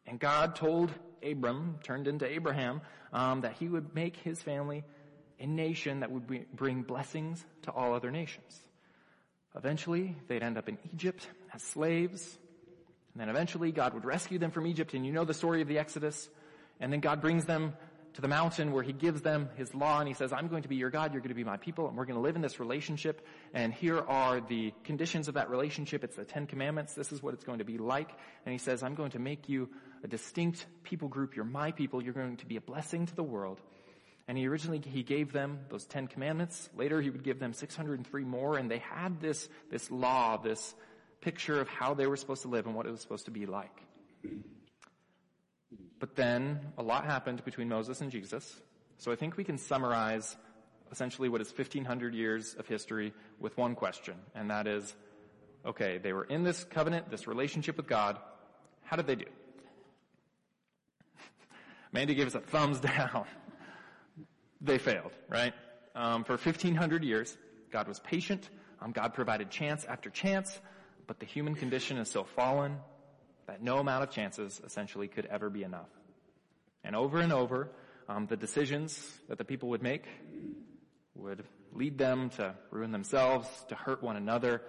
and God told Abram, turned into Abraham, um, that he would make his family a nation that would bring blessings to all other nations. Eventually, they'd end up in Egypt as slaves. And then eventually, God would rescue them from Egypt. And you know the story of the Exodus. And then God brings them to the mountain where he gives them his law and he says, I'm going to be your God, you're going to be my people, and we're going to live in this relationship. And here are the conditions of that relationship. It's the Ten Commandments. This is what it's going to be like. And he says, I'm going to make you a distinct people group. You're my people. You're going to be a blessing to the world. And he originally, he gave them those Ten Commandments. Later he would give them 603 more and they had this, this law, this picture of how they were supposed to live and what it was supposed to be like. But then a lot happened between Moses and Jesus. So I think we can summarize essentially what is 1500 years of history with one question. And that is, okay, they were in this covenant, this relationship with God. How did they do? Mandy gave us a thumbs down. they failed, right? Um, for 1500 years, God was patient. Um, God provided chance after chance, but the human condition is so fallen that no amount of chances essentially could ever be enough. And over and over, um, the decisions that the people would make would lead them to ruin themselves, to hurt one another,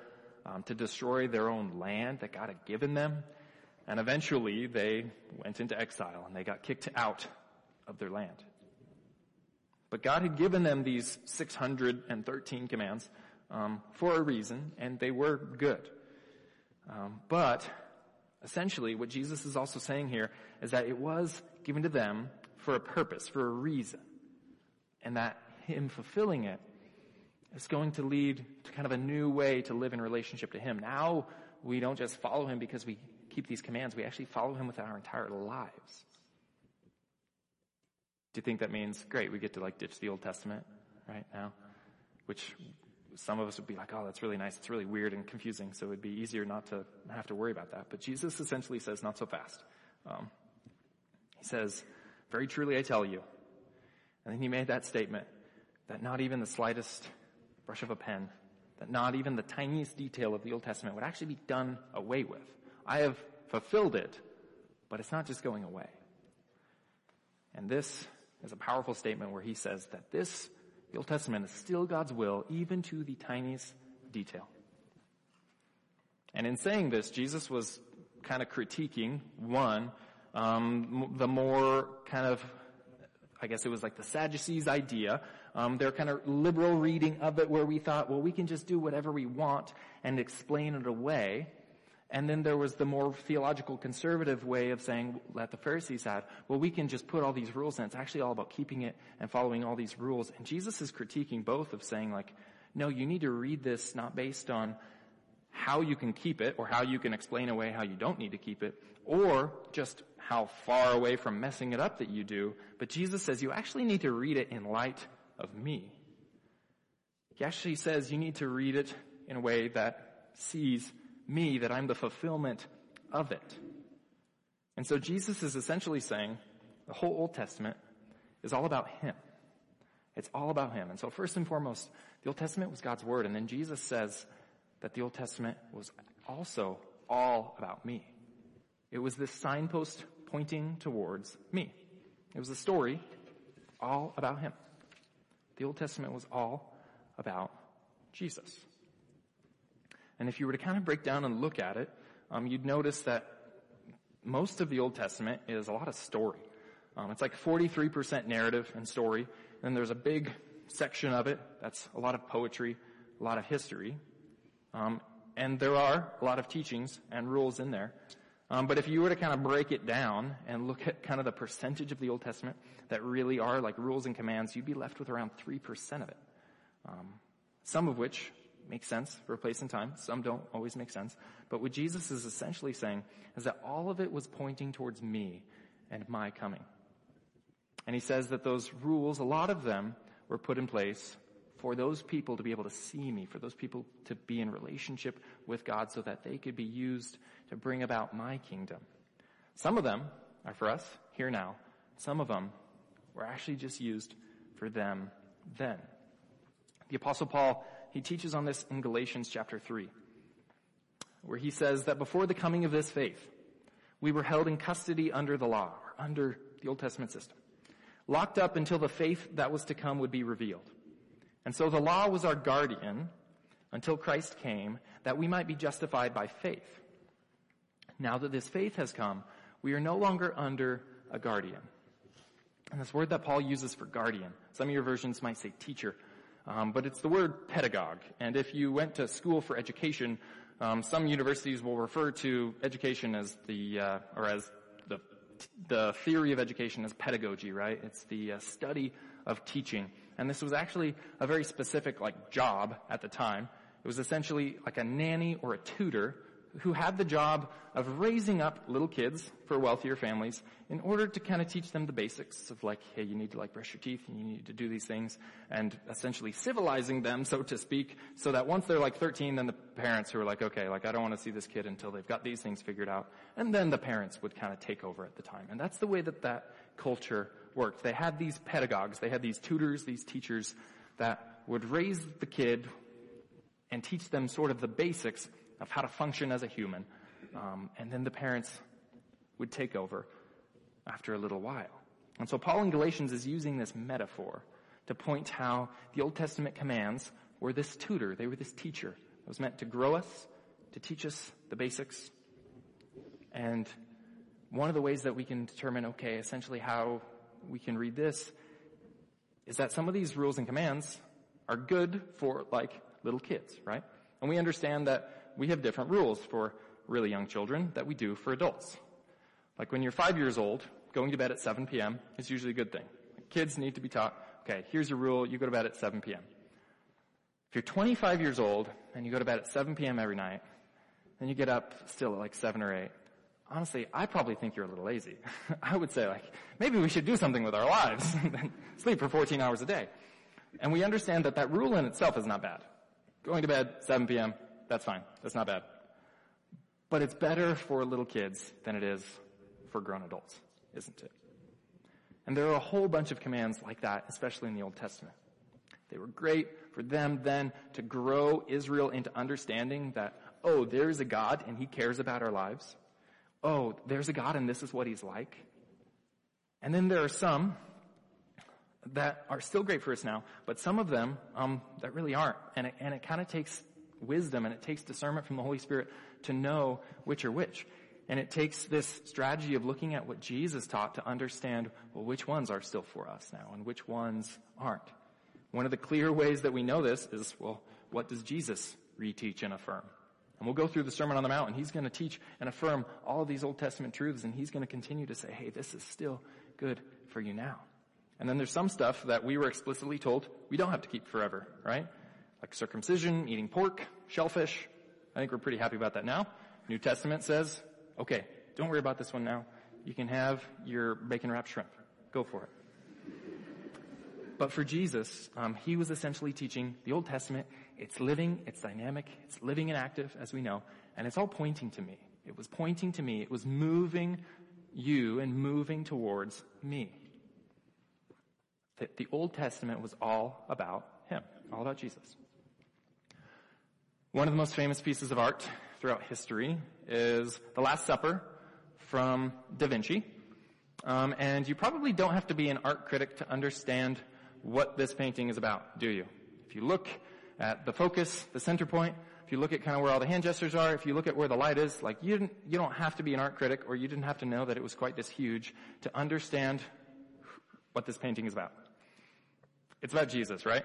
um, to destroy their own land that God had given them. And eventually they went into exile and they got kicked out of their land. But God had given them these 613 commands um, for a reason, and they were good. Um, but essentially, what Jesus is also saying here is that it was given to them for a purpose, for a reason, and that Him fulfilling it is going to lead to kind of a new way to live in relationship to Him. Now we don't just follow Him because we keep these commands; we actually follow Him with our entire lives. Do you think that means, great, we get to like ditch the Old Testament right now? Which some of us would be like, oh, that's really nice. It's really weird and confusing. So it'd be easier not to have to worry about that. But Jesus essentially says, not so fast. Um, he says, very truly I tell you. And then he made that statement that not even the slightest brush of a pen, that not even the tiniest detail of the Old Testament would actually be done away with. I have fulfilled it, but it's not just going away. And this is a powerful statement where he says that this, the Old Testament, is still God's will, even to the tiniest detail. And in saying this, Jesus was kind of critiquing, one, um, the more kind of, I guess it was like the Sadducees idea, um, their kind of liberal reading of it where we thought, well, we can just do whatever we want and explain it away. And then there was the more theological conservative way of saying that the Pharisees had, well, we can just put all these rules in. It's actually all about keeping it and following all these rules. And Jesus is critiquing both of saying like, no, you need to read this not based on how you can keep it or how you can explain away how you don't need to keep it or just how far away from messing it up that you do. But Jesus says you actually need to read it in light of me. He actually says you need to read it in a way that sees me, that I'm the fulfillment of it. And so Jesus is essentially saying the whole Old Testament is all about Him. It's all about Him. And so first and foremost, the Old Testament was God's Word. And then Jesus says that the Old Testament was also all about me. It was this signpost pointing towards me. It was a story all about Him. The Old Testament was all about Jesus. And if you were to kind of break down and look at it, um, you'd notice that most of the Old Testament is a lot of story. Um, it's like 43% narrative and story. And there's a big section of it that's a lot of poetry, a lot of history. Um, and there are a lot of teachings and rules in there. Um, but if you were to kind of break it down and look at kind of the percentage of the Old Testament that really are like rules and commands, you'd be left with around 3% of it. Um, some of which make sense for a place and time. Some don't always make sense. But what Jesus is essentially saying is that all of it was pointing towards me and my coming. And he says that those rules, a lot of them were put in place for those people to be able to see me, for those people to be in relationship with God so that they could be used to bring about my kingdom. Some of them are for us here now. Some of them were actually just used for them then. The apostle Paul, he teaches on this in Galatians chapter 3, where he says that before the coming of this faith, we were held in custody under the law, or under the Old Testament system, locked up until the faith that was to come would be revealed. And so the law was our guardian until Christ came, that we might be justified by faith. Now that this faith has come, we are no longer under a guardian. And this word that Paul uses for guardian, some of your versions might say teacher, um, but it's the word pedagogue. And if you went to school for education, um, some universities will refer to education as the uh, or as the the theory of education as pedagogy, right? It's the uh, study of teaching. And this was actually a very specific like job at the time. It was essentially like a nanny or a tutor who had the job of raising up little kids for wealthier families in order to kind of teach them the basics of like, hey, you need to like brush your teeth and you need to do these things and essentially civilizing them, so to speak, so that once they're like 13, then the parents who are like, okay, like I don't want to see this kid until they've got these things figured out. And then the parents would kind of take over at the time. And that's the way that that culture worked. They had these pedagogues, they had these tutors, these teachers that would raise the kid and teach them sort of the basics of how to function as a human. Um, and then the parents would take over after a little while. And so Paul in Galatians is using this metaphor to point how the Old Testament commands were this tutor, they were this teacher that was meant to grow us, to teach us the basics. And one of the ways that we can determine, okay, essentially how we can read this is that some of these rules and commands are good for like little kids, right? And we understand that we have different rules for really young children that we do for adults. Like when you're five years old, going to bed at 7 p.m. is usually a good thing. Kids need to be taught, okay, here's your rule, you go to bed at 7 p.m. If you're 25 years old and you go to bed at 7 p.m. every night, then you get up still at like 7 or 8, honestly, I probably think you're a little lazy. I would say like, maybe we should do something with our lives and sleep for 14 hours a day. And we understand that that rule in itself is not bad. Going to bed 7 p.m., that's fine. That's not bad. But it's better for little kids than it is for grown adults, isn't it? And there are a whole bunch of commands like that, especially in the Old Testament. They were great for them then to grow Israel into understanding that, oh, there's a God and he cares about our lives. Oh, there's a God and this is what he's like. And then there are some that are still great for us now, but some of them um, that really aren't. And it, and it kind of takes wisdom and it takes discernment from the Holy Spirit to know which are which. And it takes this strategy of looking at what Jesus taught to understand, well, which ones are still for us now and which ones aren't. One of the clear ways that we know this is, well, what does Jesus reteach and affirm? And we'll go through the Sermon on the Mount and he's going to teach and affirm all of these Old Testament truths and he's going to continue to say, hey, this is still good for you now. And then there's some stuff that we were explicitly told we don't have to keep forever, right? Like circumcision, eating pork, shellfish. I think we're pretty happy about that now. New Testament says, okay, don't worry about this one now. You can have your bacon wrapped shrimp. Go for it. But for Jesus, um, he was essentially teaching the Old Testament. It's living, it's dynamic, it's living and active, as we know, and it's all pointing to me. It was pointing to me. It was moving you and moving towards me. The, the Old Testament was all about him, all about Jesus. One of the most famous pieces of art throughout history is The Last Supper from Da Vinci. Um, and you probably don't have to be an art critic to understand what this painting is about, do you? If you look at the focus, the center point, if you look at kind of where all the hand gestures are, if you look at where the light is, like you didn't, you don't have to be an art critic or you didn't have to know that it was quite this huge to understand what this painting is about. It's about Jesus, right?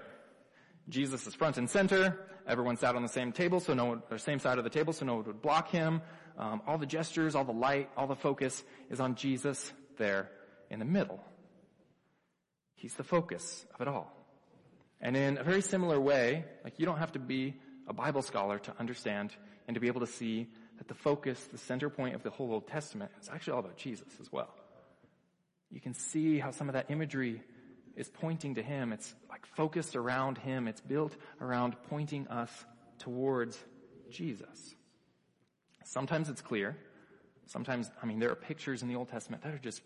Jesus is front and center. Everyone sat on the same table, so no one, or same side of the table, so no one would block him. Um, all the gestures, all the light, all the focus is on Jesus there in the middle. He's the focus of it all. And in a very similar way, like you don't have to be a Bible scholar to understand and to be able to see that the focus, the center point of the whole Old Testament is actually all about Jesus as well. You can see how some of that imagery is pointing to Him. It's like focused around Him. It's built around pointing us towards Jesus. Sometimes it's clear. Sometimes, I mean, there are pictures in the Old Testament that are just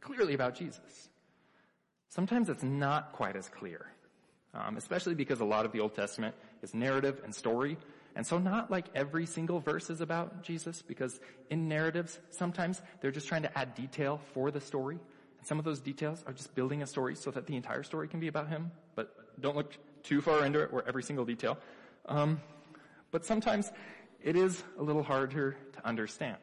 clearly about Jesus. Sometimes it's not quite as clear. um, especially because a lot of the Old Testament is narrative and story. And so not like every single verse is about Jesus because in narratives, sometimes they're just trying to add detail for the story. Some of those details are just building a story so that the entire story can be about him. But don't look too far into it or every single detail. Um, but sometimes it is a little harder to understand.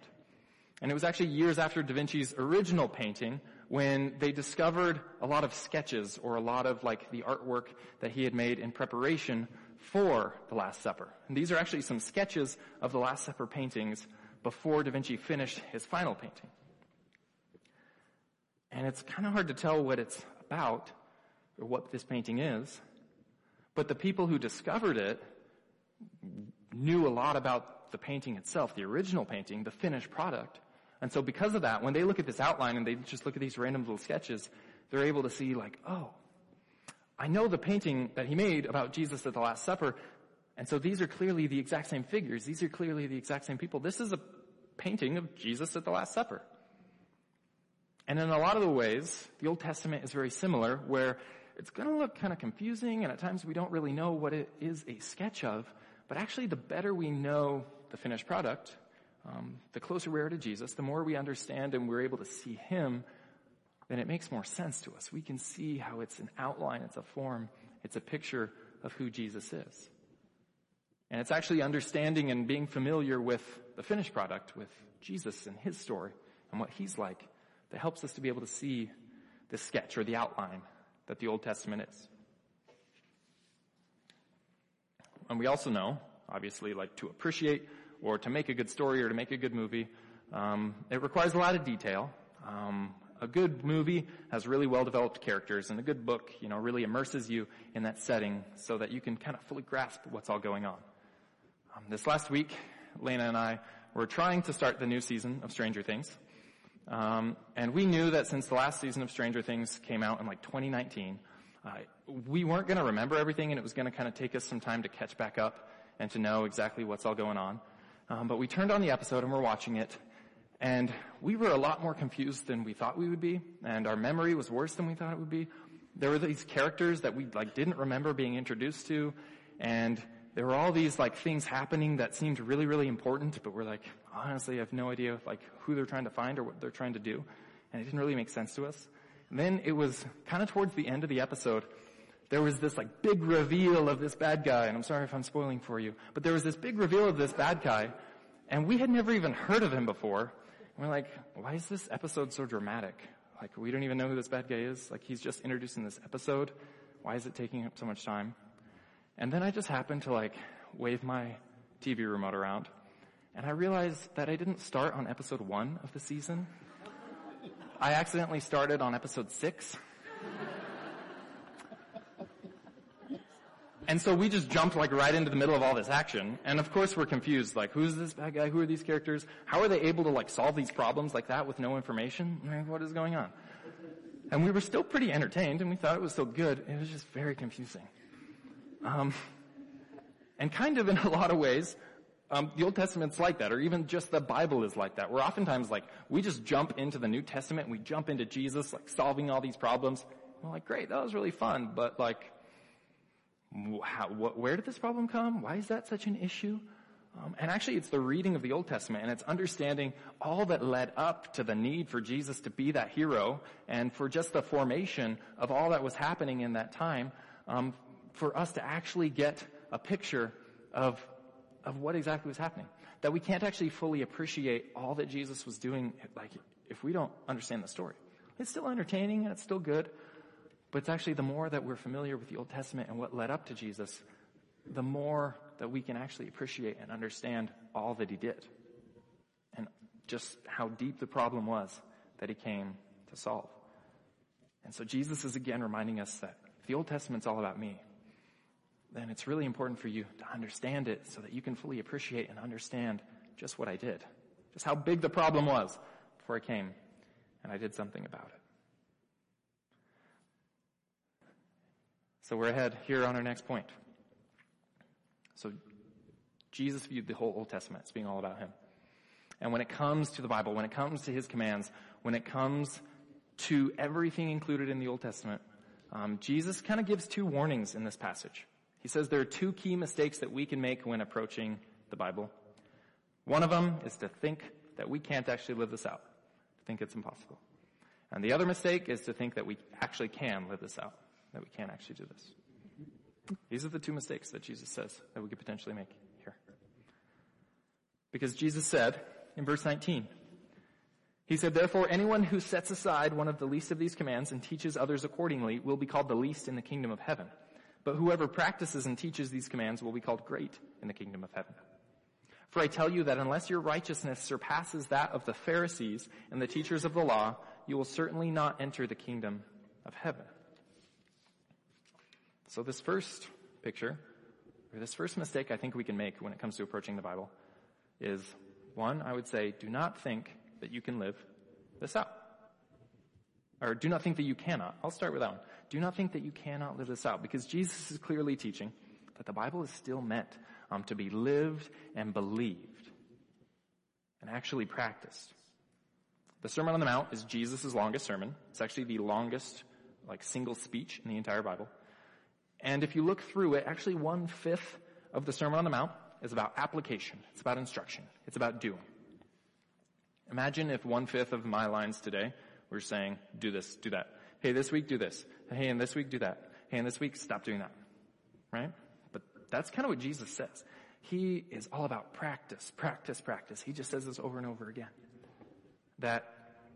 And it was actually years after Da Vinci's original painting when they discovered a lot of sketches or a lot of like the artwork that he had made in preparation for the Last Supper. And these are actually some sketches of the Last Supper paintings before Da Vinci finished his final painting. And it's kind of hard to tell what it's about or what this painting is, but the people who discovered it knew a lot about the painting itself, the original painting, the finished product. And so because of that, when they look at this outline and they just look at these random little sketches, they're able to see like, oh, I know the painting that he made about Jesus at the Last Supper, and so these are clearly the exact same figures. These are clearly the exact same people. This is a painting of Jesus at the Last Supper. And in a lot of the ways, the Old Testament is very similar, where it's going to look kind of confusing, and at times we don't really know what it is a sketch of. But actually, the better we know the finished product, um, the closer we are to Jesus, the more we understand and we're able to see Him, then it makes more sense to us. We can see how it's an outline, it's a form, it's a picture of who Jesus is. And it's actually understanding and being familiar with the finished product, with Jesus and His story and what He's like, that helps us to be able to see the sketch or the outline that the Old Testament is. And we also know, obviously, like to appreciate or to make a good story or to make a good movie, um, it requires a lot of detail. Um, a good movie has really well developed characters, and a good book, you know, really immerses you in that setting so that you can kind of fully grasp what's all going on. Um, this last week, Lena and I were trying to start the new season of Stranger Things. Um, and we knew that since the last season of Stranger Things came out in like 2019, uh, we weren't going to remember everything, and it was going to kind of take us some time to catch back up and to know exactly what's all going on. Um, but we turned on the episode and we're watching it, and we were a lot more confused than we thought we would be, and our memory was worse than we thought it would be. There were these characters that we like didn't remember being introduced to, and there were all these like things happening that seemed really, really important, but we're like, honestly, I have no idea like who they're trying to find or what they're trying to do, and it didn't really make sense to us. And then it was kind of towards the end of the episode, there was this like big reveal of this bad guy, and I'm sorry if I'm spoiling for you, but there was this big reveal of this bad guy, and we had never even heard of him before. And we're like, why is this episode so dramatic? Like, we don't even know who this bad guy is. Like, he's just introduced in this episode. Why is it taking up so much time? And then I just happened to like wave my TV remote around, and I realized that I didn't start on episode one of the season. I accidentally started on episode six. And so we just jumped like right into the middle of all this action. And of course we're confused, like who's this bad guy? Who are these characters? How are they able to like solve these problems like that with no information? Like, what is going on? And we were still pretty entertained and we thought it was so good. It was just very confusing. Um, and kind of in a lot of ways, um, the Old Testament's like that, or even just the Bible is like that. We're oftentimes like, we just jump into the New Testament, we jump into Jesus, like solving all these problems. We're like, great, that was really fun, but like, how, where did this problem come? Why is that such an issue? Um, and actually, it's the reading of the Old Testament and it's understanding all that led up to the need for Jesus to be that hero and for just the formation of all that was happening in that time um, for us to actually get a picture of of what exactly was happening. That we can't actually fully appreciate all that Jesus was doing, like if we don't understand the story. It's still entertaining and it's still good, but it's actually the more that we're familiar with the Old Testament and what led up to Jesus, the more that we can actually appreciate and understand all that he did. And just how deep the problem was that he came to solve. And so Jesus is again reminding us that the Old Testament's all about me, then it's really important for you to understand it so that you can fully appreciate and understand just what I did. Just how big the problem was before I came and I did something about it. So we're ahead here on our next point. So Jesus viewed the whole Old Testament as being all about him. And when it comes to the Bible, when it comes to his commands, when it comes to everything included in the Old Testament, um, Jesus kind of gives two warnings in this passage. He says there are two key mistakes that we can make when approaching the Bible. One of them is to think that we can't actually live this out, to think it's impossible. And the other mistake is to think that we actually can live this out, that we can actually do this. These are the two mistakes that Jesus says that we could potentially make here. Because Jesus said in verse 19, he said, therefore anyone who sets aside one of the least of these commands and teaches others accordingly will be called the least in the kingdom of heaven. But whoever practices and teaches these commands will be called great in the kingdom of heaven. For I tell you that unless your righteousness surpasses that of the Pharisees and the teachers of the law, you will certainly not enter the kingdom of heaven. So this first picture, or this first mistake I think we can make when it comes to approaching the Bible is one, I would say, do not think that you can live this out. Or do not think that you cannot. I'll start with that one. Do not think that you cannot live this out because Jesus is clearly teaching that the Bible is still meant um, to be lived and believed and actually practiced. The Sermon on the Mount is Jesus' longest sermon. It's actually the longest, like, single speech in the entire Bible. And if you look through it, actually one fifth of the Sermon on the Mount is about application. It's about instruction. It's about doing. Imagine if one fifth of my lines today were saying, do this, do that. Hey, this week do this. Hey, and this week do that. Hey, and this week stop doing that. Right? But that's kind of what Jesus says. He is all about practice, practice, practice. He just says this over and over again. That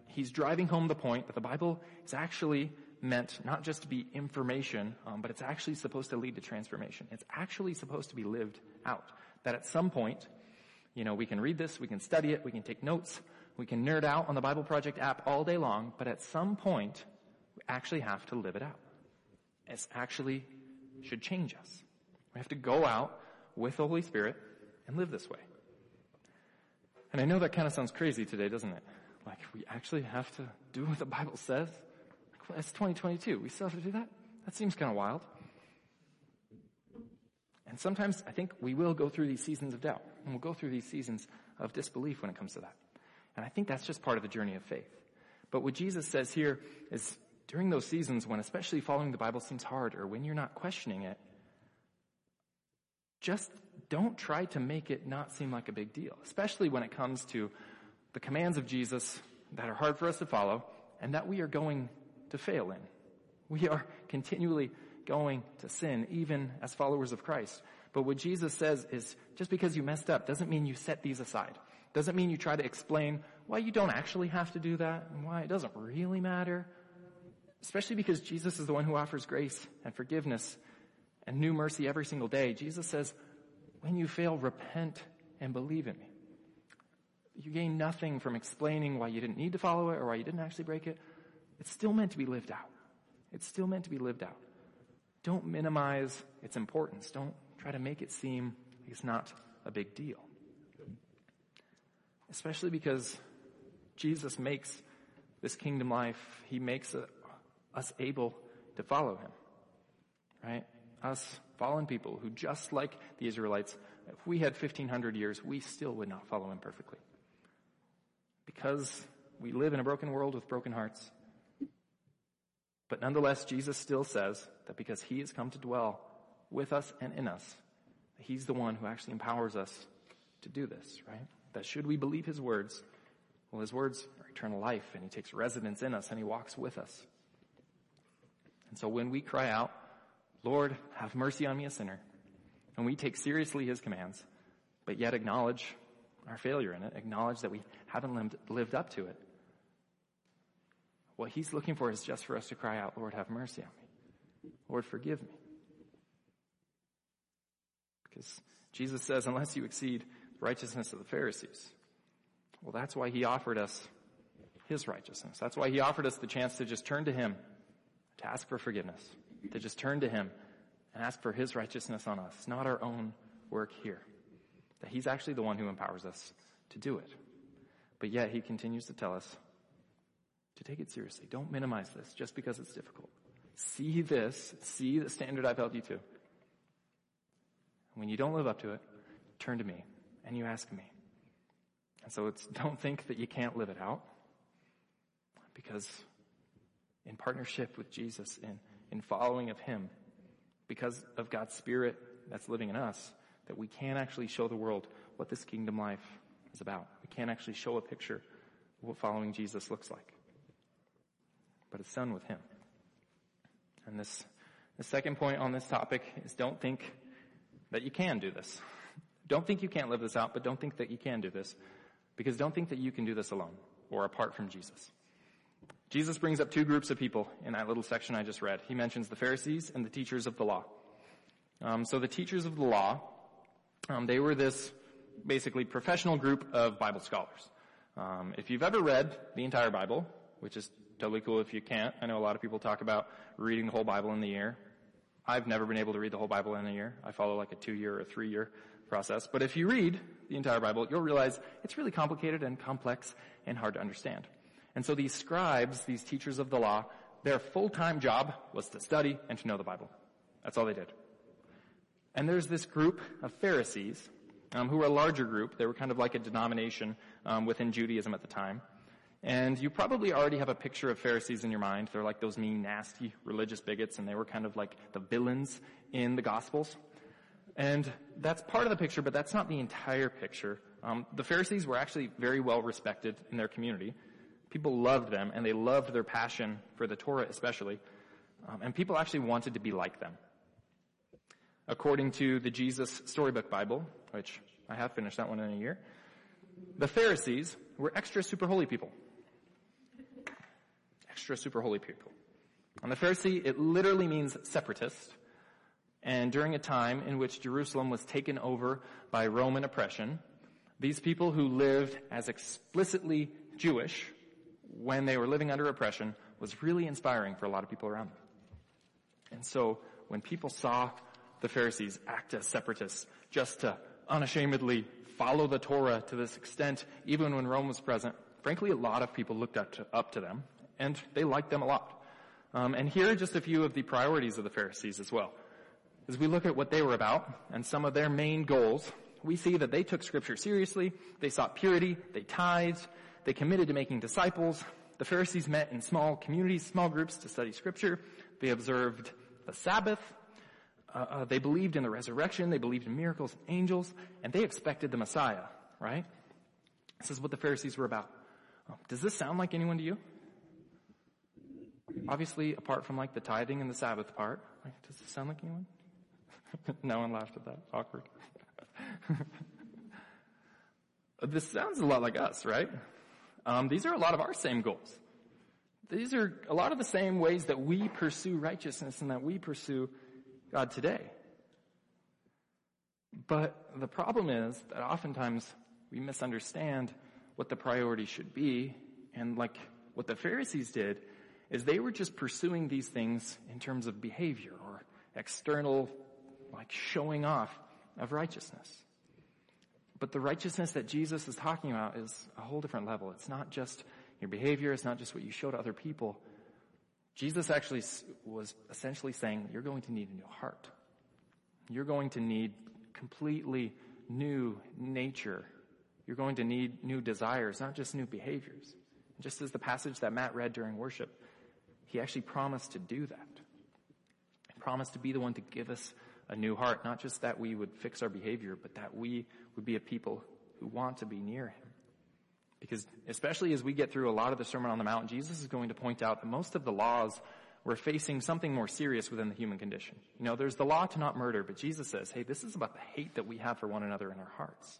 he's driving home the point that the Bible is actually meant not just to be information, um, but it's actually supposed to lead to transformation. It's actually supposed to be lived out. That at some point, you know, we can read this, we can study it, we can take notes, we can nerd out on the Bible Project app all day long, but at some point, actually have to live it out. It actually should change us. We have to go out with the Holy Spirit and live this way. And I know that kind of sounds crazy today, doesn't it? Like, we actually have to do what the Bible says? It's 2022. We still have to do that? That seems kind of wild. And sometimes I think we will go through these seasons of doubt, and we'll go through these seasons of disbelief when it comes to that. And I think that's just part of the journey of faith. But what Jesus says here is during those seasons when especially following the Bible seems hard or when you're not questioning it, just don't try to make it not seem like a big deal, especially when it comes to the commands of Jesus that are hard for us to follow and that we are going to fail in. We are continually going to sin, even as followers of Christ. But what Jesus says is just because you messed up doesn't mean you set these aside. Doesn't mean you try to explain why you don't actually have to do that and why it doesn't really matter. Especially because Jesus is the one who offers grace and forgiveness and new mercy every single day. Jesus says, when you fail, repent and believe in me. You gain nothing from explaining why you didn't need to follow it or why you didn't actually break it. It's still meant to be lived out. It's still meant to be lived out. Don't minimize its importance. Don't try to make it seem like it's not a big deal especially because Jesus makes this kingdom life, He makes us able to follow Him. Right? Us fallen people who just like the Israelites, if we had 1500 years, we still would not follow Him perfectly. Because we live in a broken world with broken hearts. But nonetheless, Jesus still says that because He has come to dwell with us and in us, He's the one who actually empowers us to do this, right? that should we believe his words, well, his words are eternal life and he takes residence in us and he walks with us. And so when we cry out, Lord, have mercy on me, a sinner, and we take seriously his commands, but yet acknowledge our failure in it, acknowledge that we haven't lived, up to it, what he's looking for is just for us to cry out, Lord, have mercy on me. Lord, forgive me. Because Jesus says, unless you exceed the righteousness of the Pharisees. Well, that's why he offered us his righteousness. That's why he offered us the chance to just turn to him, to ask for forgiveness, to just turn to him and ask for his righteousness on us, not our own work here. That he's actually the one who empowers us to do it. But yet he continues to tell us to take it seriously. Don't minimize this just because it's difficult. See this, see the standard I've held you to. When you don't live up to it, turn to me and you ask me. And so it's, don't think that you can't live it out because in partnership with Jesus, in, in following of Him because of God's Spirit that's living in us that we can actually show the world what this kingdom life is about. We can't actually show a picture of what following Jesus looks like. But it's done with Him. And this, the second point on this topic is don't think that you can do this. Don't think you can't live this out, but don't think that you can do this. Because don't think that you can do this alone or apart from Jesus. Jesus brings up two groups of people in that little section I just read. He mentions the Pharisees and the teachers of the law. Um, so the teachers of the law, um, they were this basically professional group of Bible scholars. Um, if you've ever read the entire Bible, which is totally cool if you can't, I know a lot of people talk about reading the whole Bible in the year. I've never been able to read the whole Bible in a year. I follow like a two-year or three-year process. But if you read the entire Bible, you'll realize it's really complicated and complex and hard to understand. And so these scribes, these teachers of the law, their full-time job was to study and to know the Bible. That's all they did. And there's this group of Pharisees, um, who were a larger group. They were kind of like a denomination um, within Judaism at the time. And you probably already have a picture of Pharisees in your mind. They're like those mean, nasty religious bigots, and they were kind of like the villains in the Gospels. And that's part of the picture, but that's not the entire picture. Um, the Pharisees were actually very well respected in their community. People loved them, and they loved their passion for the Torah especially. Um, and people actually wanted to be like them. According to the Jesus Storybook Bible, which I have finished that one in a year, the Pharisees were extra super holy people. Extra super holy people. On the Pharisee, it literally means separatist. And during a time in which Jerusalem was taken over by Roman oppression, these people who lived as explicitly Jewish when they were living under oppression was really inspiring for a lot of people around them. And so when people saw the Pharisees act as separatists just to unashamedly follow the Torah to this extent, even when Rome was present, frankly, a lot of people looked up to, up to them and they liked them a lot. Um, and here are just a few of the priorities of the Pharisees as well. As we look at what they were about and some of their main goals, we see that they took scripture seriously, they sought purity, they tithed, they committed to making disciples. The Pharisees met in small communities, small groups to study scripture. They observed the Sabbath. Uh, uh, they believed in the resurrection. They believed in miracles and angels. And they expected the Messiah, right? This is what the Pharisees were about. Um, does this sound like anyone to you? Obviously, apart from like the tithing and the Sabbath part, like, does this sound like anyone? no one laughed at that. Awkward. this sounds a lot like us, right? Um, these are a lot of our same goals. These are a lot of the same ways that we pursue righteousness and that we pursue God today. But the problem is that oftentimes we misunderstand what the priority should be. And like what the Pharisees did is they were just pursuing these things in terms of behavior or external, like showing off of righteousness. But the righteousness that Jesus is talking about is a whole different level. It's not just your behavior. It's not just what you show to other people. Jesus actually was essentially saying, you're going to need a new heart. You're going to need completely new nature. You're going to need new desires, not just new behaviors. Just as the passage that Matt read during worship, he actually promised to do that. He promised to be the one to give us a new heart, not just that we would fix our behavior, but that we would be a people who want to be near Him. Because especially as we get through a lot of the Sermon on the Mount, Jesus is going to point out that most of the laws were facing something more serious within the human condition. You know, there's the law to not murder, but Jesus says, hey, this is about the hate that we have for one another in our hearts.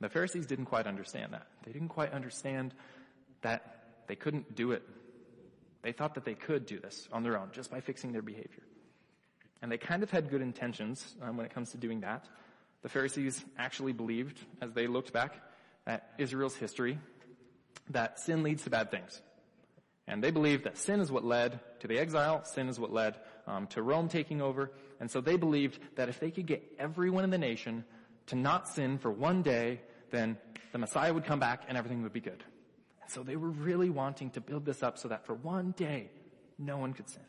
The Pharisees didn't quite understand that. They didn't quite understand that they couldn't do it. They thought that they could do this on their own just by fixing their behavior. And they kind of had good intentions um, when it comes to doing that. The Pharisees actually believed, as they looked back at Israel's history, that sin leads to bad things. And they believed that sin is what led to the exile, sin is what led um, to Rome taking over, and so they believed that if they could get everyone in the nation to not sin for one day, then the Messiah would come back and everything would be good. And so they were really wanting to build this up so that for one day, no one could sin.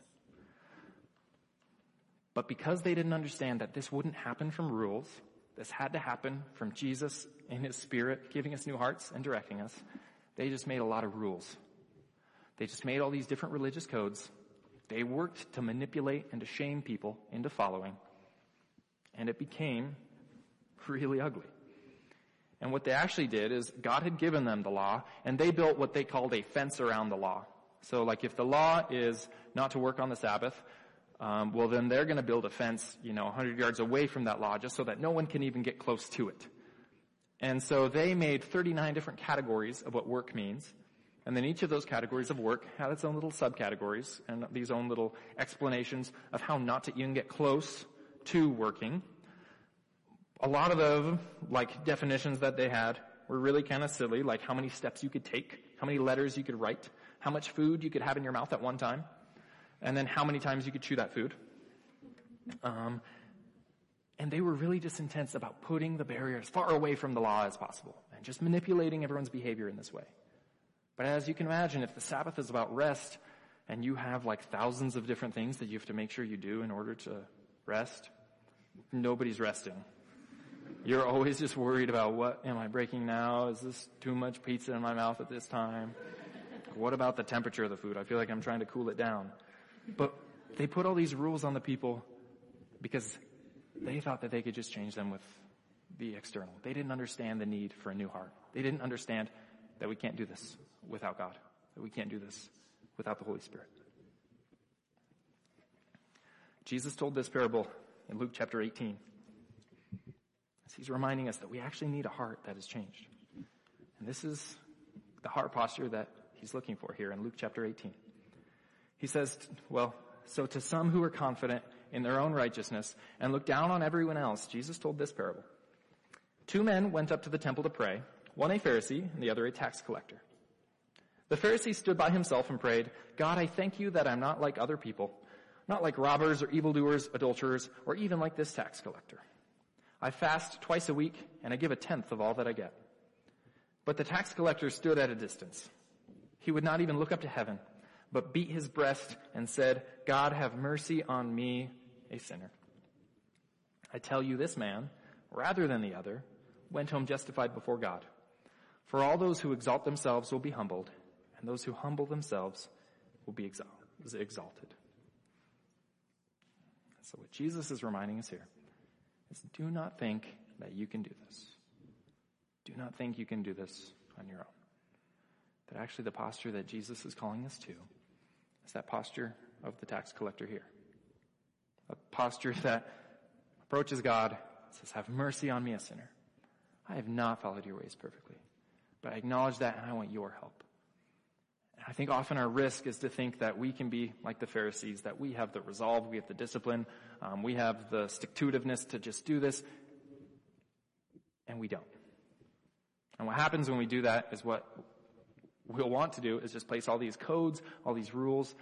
But because they didn't understand that this wouldn't happen from rules, this had to happen from Jesus in His Spirit, giving us new hearts and directing us, they just made a lot of rules. They just made all these different religious codes, They worked to manipulate and to shame people into following. And it became really ugly. And what they actually did is God had given them the law and they built what they called a fence around the law. So like if the law is not to work on the Sabbath, um, well then they're going to build a fence, you know, 100 yards away from that law just so that no one can even get close to it. And so they made 39 different categories of what work means. And then each of those categories of work had its own little subcategories and these own little explanations of how not to even get close to working. A lot of the, like, definitions that they had were really kind of silly, like how many steps you could take, how many letters you could write, how much food you could have in your mouth at one time, and then how many times you could chew that food. Um, and they were really just intense about putting the barrier as far away from the law as possible and just manipulating everyone's behavior in this way. But as you can imagine, if the Sabbath is about rest and you have like thousands of different things that you have to make sure you do in order to rest, nobody's resting. You're always just worried about what am I breaking now? Is this too much pizza in my mouth at this time? What about the temperature of the food? I feel like I'm trying to cool it down. But they put all these rules on the people because they thought that they could just change them with the external. They didn't understand the need for a new heart. They didn't understand that we can't do this without God, that we can't do this without the Holy Spirit. Jesus told this parable in Luke chapter 18. As he's reminding us that we actually need a heart that has changed. And this is the heart posture that he's looking for here in Luke chapter 18. He says, well, so to some who are confident in their own righteousness and look down on everyone else, Jesus told this parable. Two men went up to the temple to pray, one a Pharisee and the other a tax collector. The Pharisee stood by himself and prayed, God, I thank you that I'm not like other people, not like robbers or evildoers, adulterers, or even like this tax collector. I fast twice a week and I give a tenth of all that I get. But the tax collector stood at a distance. He would not even look up to heaven, but beat his breast and said, God have mercy on me, a sinner. I tell you this man, rather than the other, went home justified before God. For all those who exalt themselves will be humbled, and those who humble themselves will be exalted. So what Jesus is reminding us here is do not think that you can do this. Do not think you can do this on your own. That actually the posture that Jesus is calling us to is that posture of the tax collector here. A posture that approaches God, says, have mercy on me, a sinner. I have not followed your ways perfectly, but I acknowledge that and I want your help. And I think often our risk is to think that we can be like the Pharisees, that we have the resolve, we have the discipline, um, we have the stick-to-itiveness to just do this, and we don't. And what happens when we do that is what we'll want to do is just place all these codes, all these rules,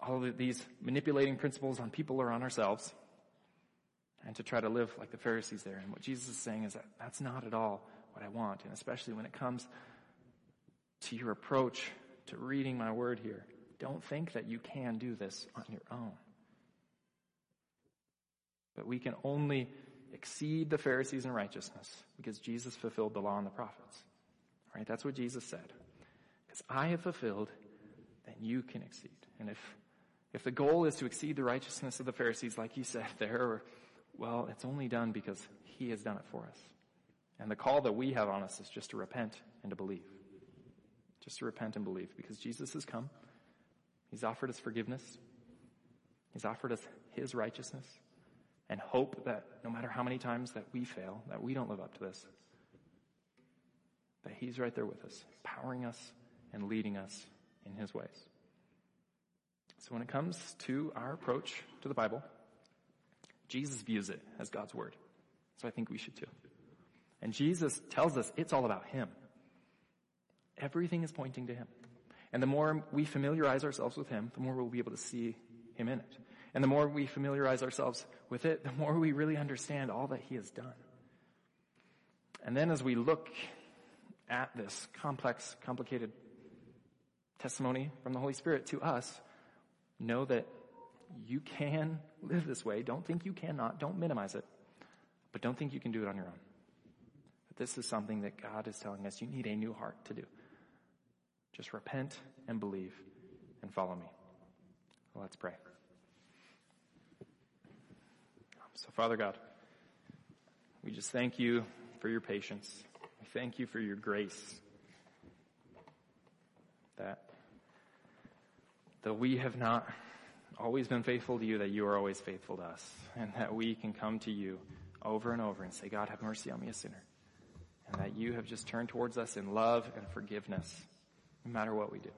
all of these manipulating principles on people or on ourselves, and to try to live like the Pharisees there. And what Jesus is saying is that that's not at all what I want. And especially when it comes to your approach to reading my word here, don't think that you can do this on your own. But we can only exceed the Pharisees in righteousness because Jesus fulfilled the law and the prophets. Right? That's what Jesus said. Because I have fulfilled, then you can exceed. And if, if the goal is to exceed the righteousness of the Pharisees, like he said there, well, it's only done because he has done it for us. And the call that we have on us is just to repent and to believe. Just to repent and believe because Jesus has come. He's offered us forgiveness. He's offered us his righteousness and hope that no matter how many times that we fail, that we don't live up to this, that he's right there with us, empowering us and leading us in his ways. So when it comes to our approach to the Bible, Jesus views it as God's word. So I think we should too. And Jesus tells us it's all about him. Everything is pointing to him. And the more we familiarize ourselves with him, the more we'll be able to see him in it. And the more we familiarize ourselves with it, the more we really understand all that he has done. And then as we look at this complex, complicated testimony from the Holy Spirit to us, know that you can live this way. Don't think you cannot. Don't minimize it. But don't think you can do it on your own. But this is something that God is telling us you need a new heart to do. Just repent and believe and follow me. Let's pray. So, Father God, we just thank you for your patience. We thank you for your grace. That though we have not always been faithful to you, that you are always faithful to us. And that we can come to you over and over and say, God, have mercy on me, a sinner. And that you have just turned towards us in love and forgiveness, no matter what we do.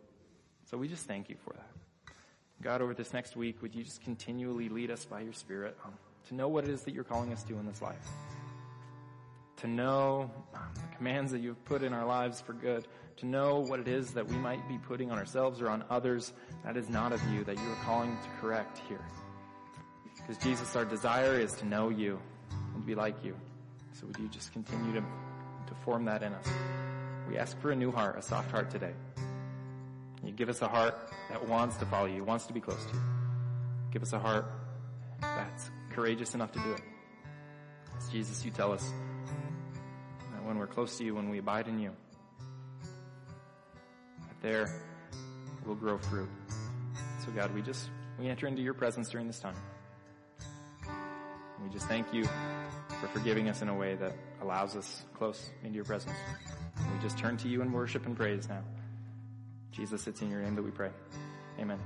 So we just thank you for that. God, over this next week, would you just continually lead us by your Spirit um, to know what it is that you're calling us to in this life? To know um, the commands that you've put in our lives for good, to know what it is that we might be putting on ourselves or on others that is not of you, that you are calling to correct here. Because Jesus, our desire is to know you and to be like you. So would you just continue to, to form that in us? We ask for a new heart, a soft heart today. You give us a heart that wants to follow you, wants to be close to you. Give us a heart that's courageous enough to do it. As Jesus, you tell us that when we're close to you, when we abide in you, there we'll grow fruit. So God, we just, we enter into your presence during this time. We just thank you for forgiving us in a way that allows us close into your presence. We just turn to you in worship and praise now. Jesus, it's in your name that we pray. Amen.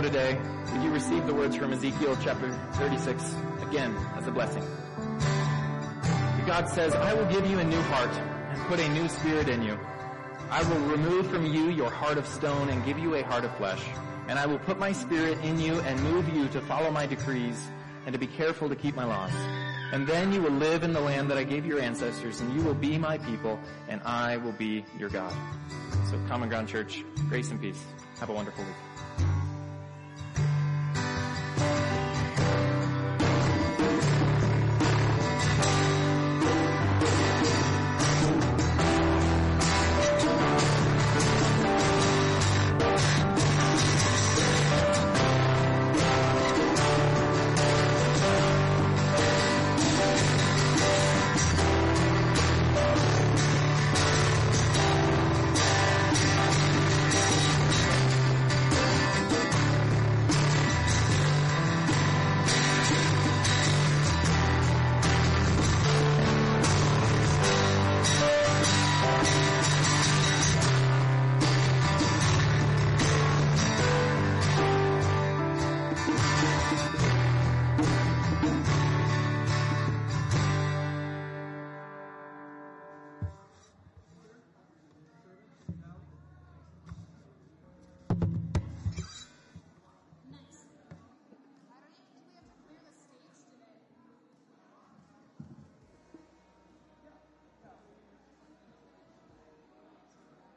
Today, would you receive the words from Ezekiel chapter 36 again as a blessing? God says, I will give you a new heart and put a new spirit in you. I will remove from you your heart of stone and give you a heart of flesh. And I will put my spirit in you and move you to follow my decrees and to be careful to keep my laws. And then you will live in the land that I gave your ancestors and you will be my people and I will be your God. So Common Ground Church, grace and peace. Have a wonderful week. Bye.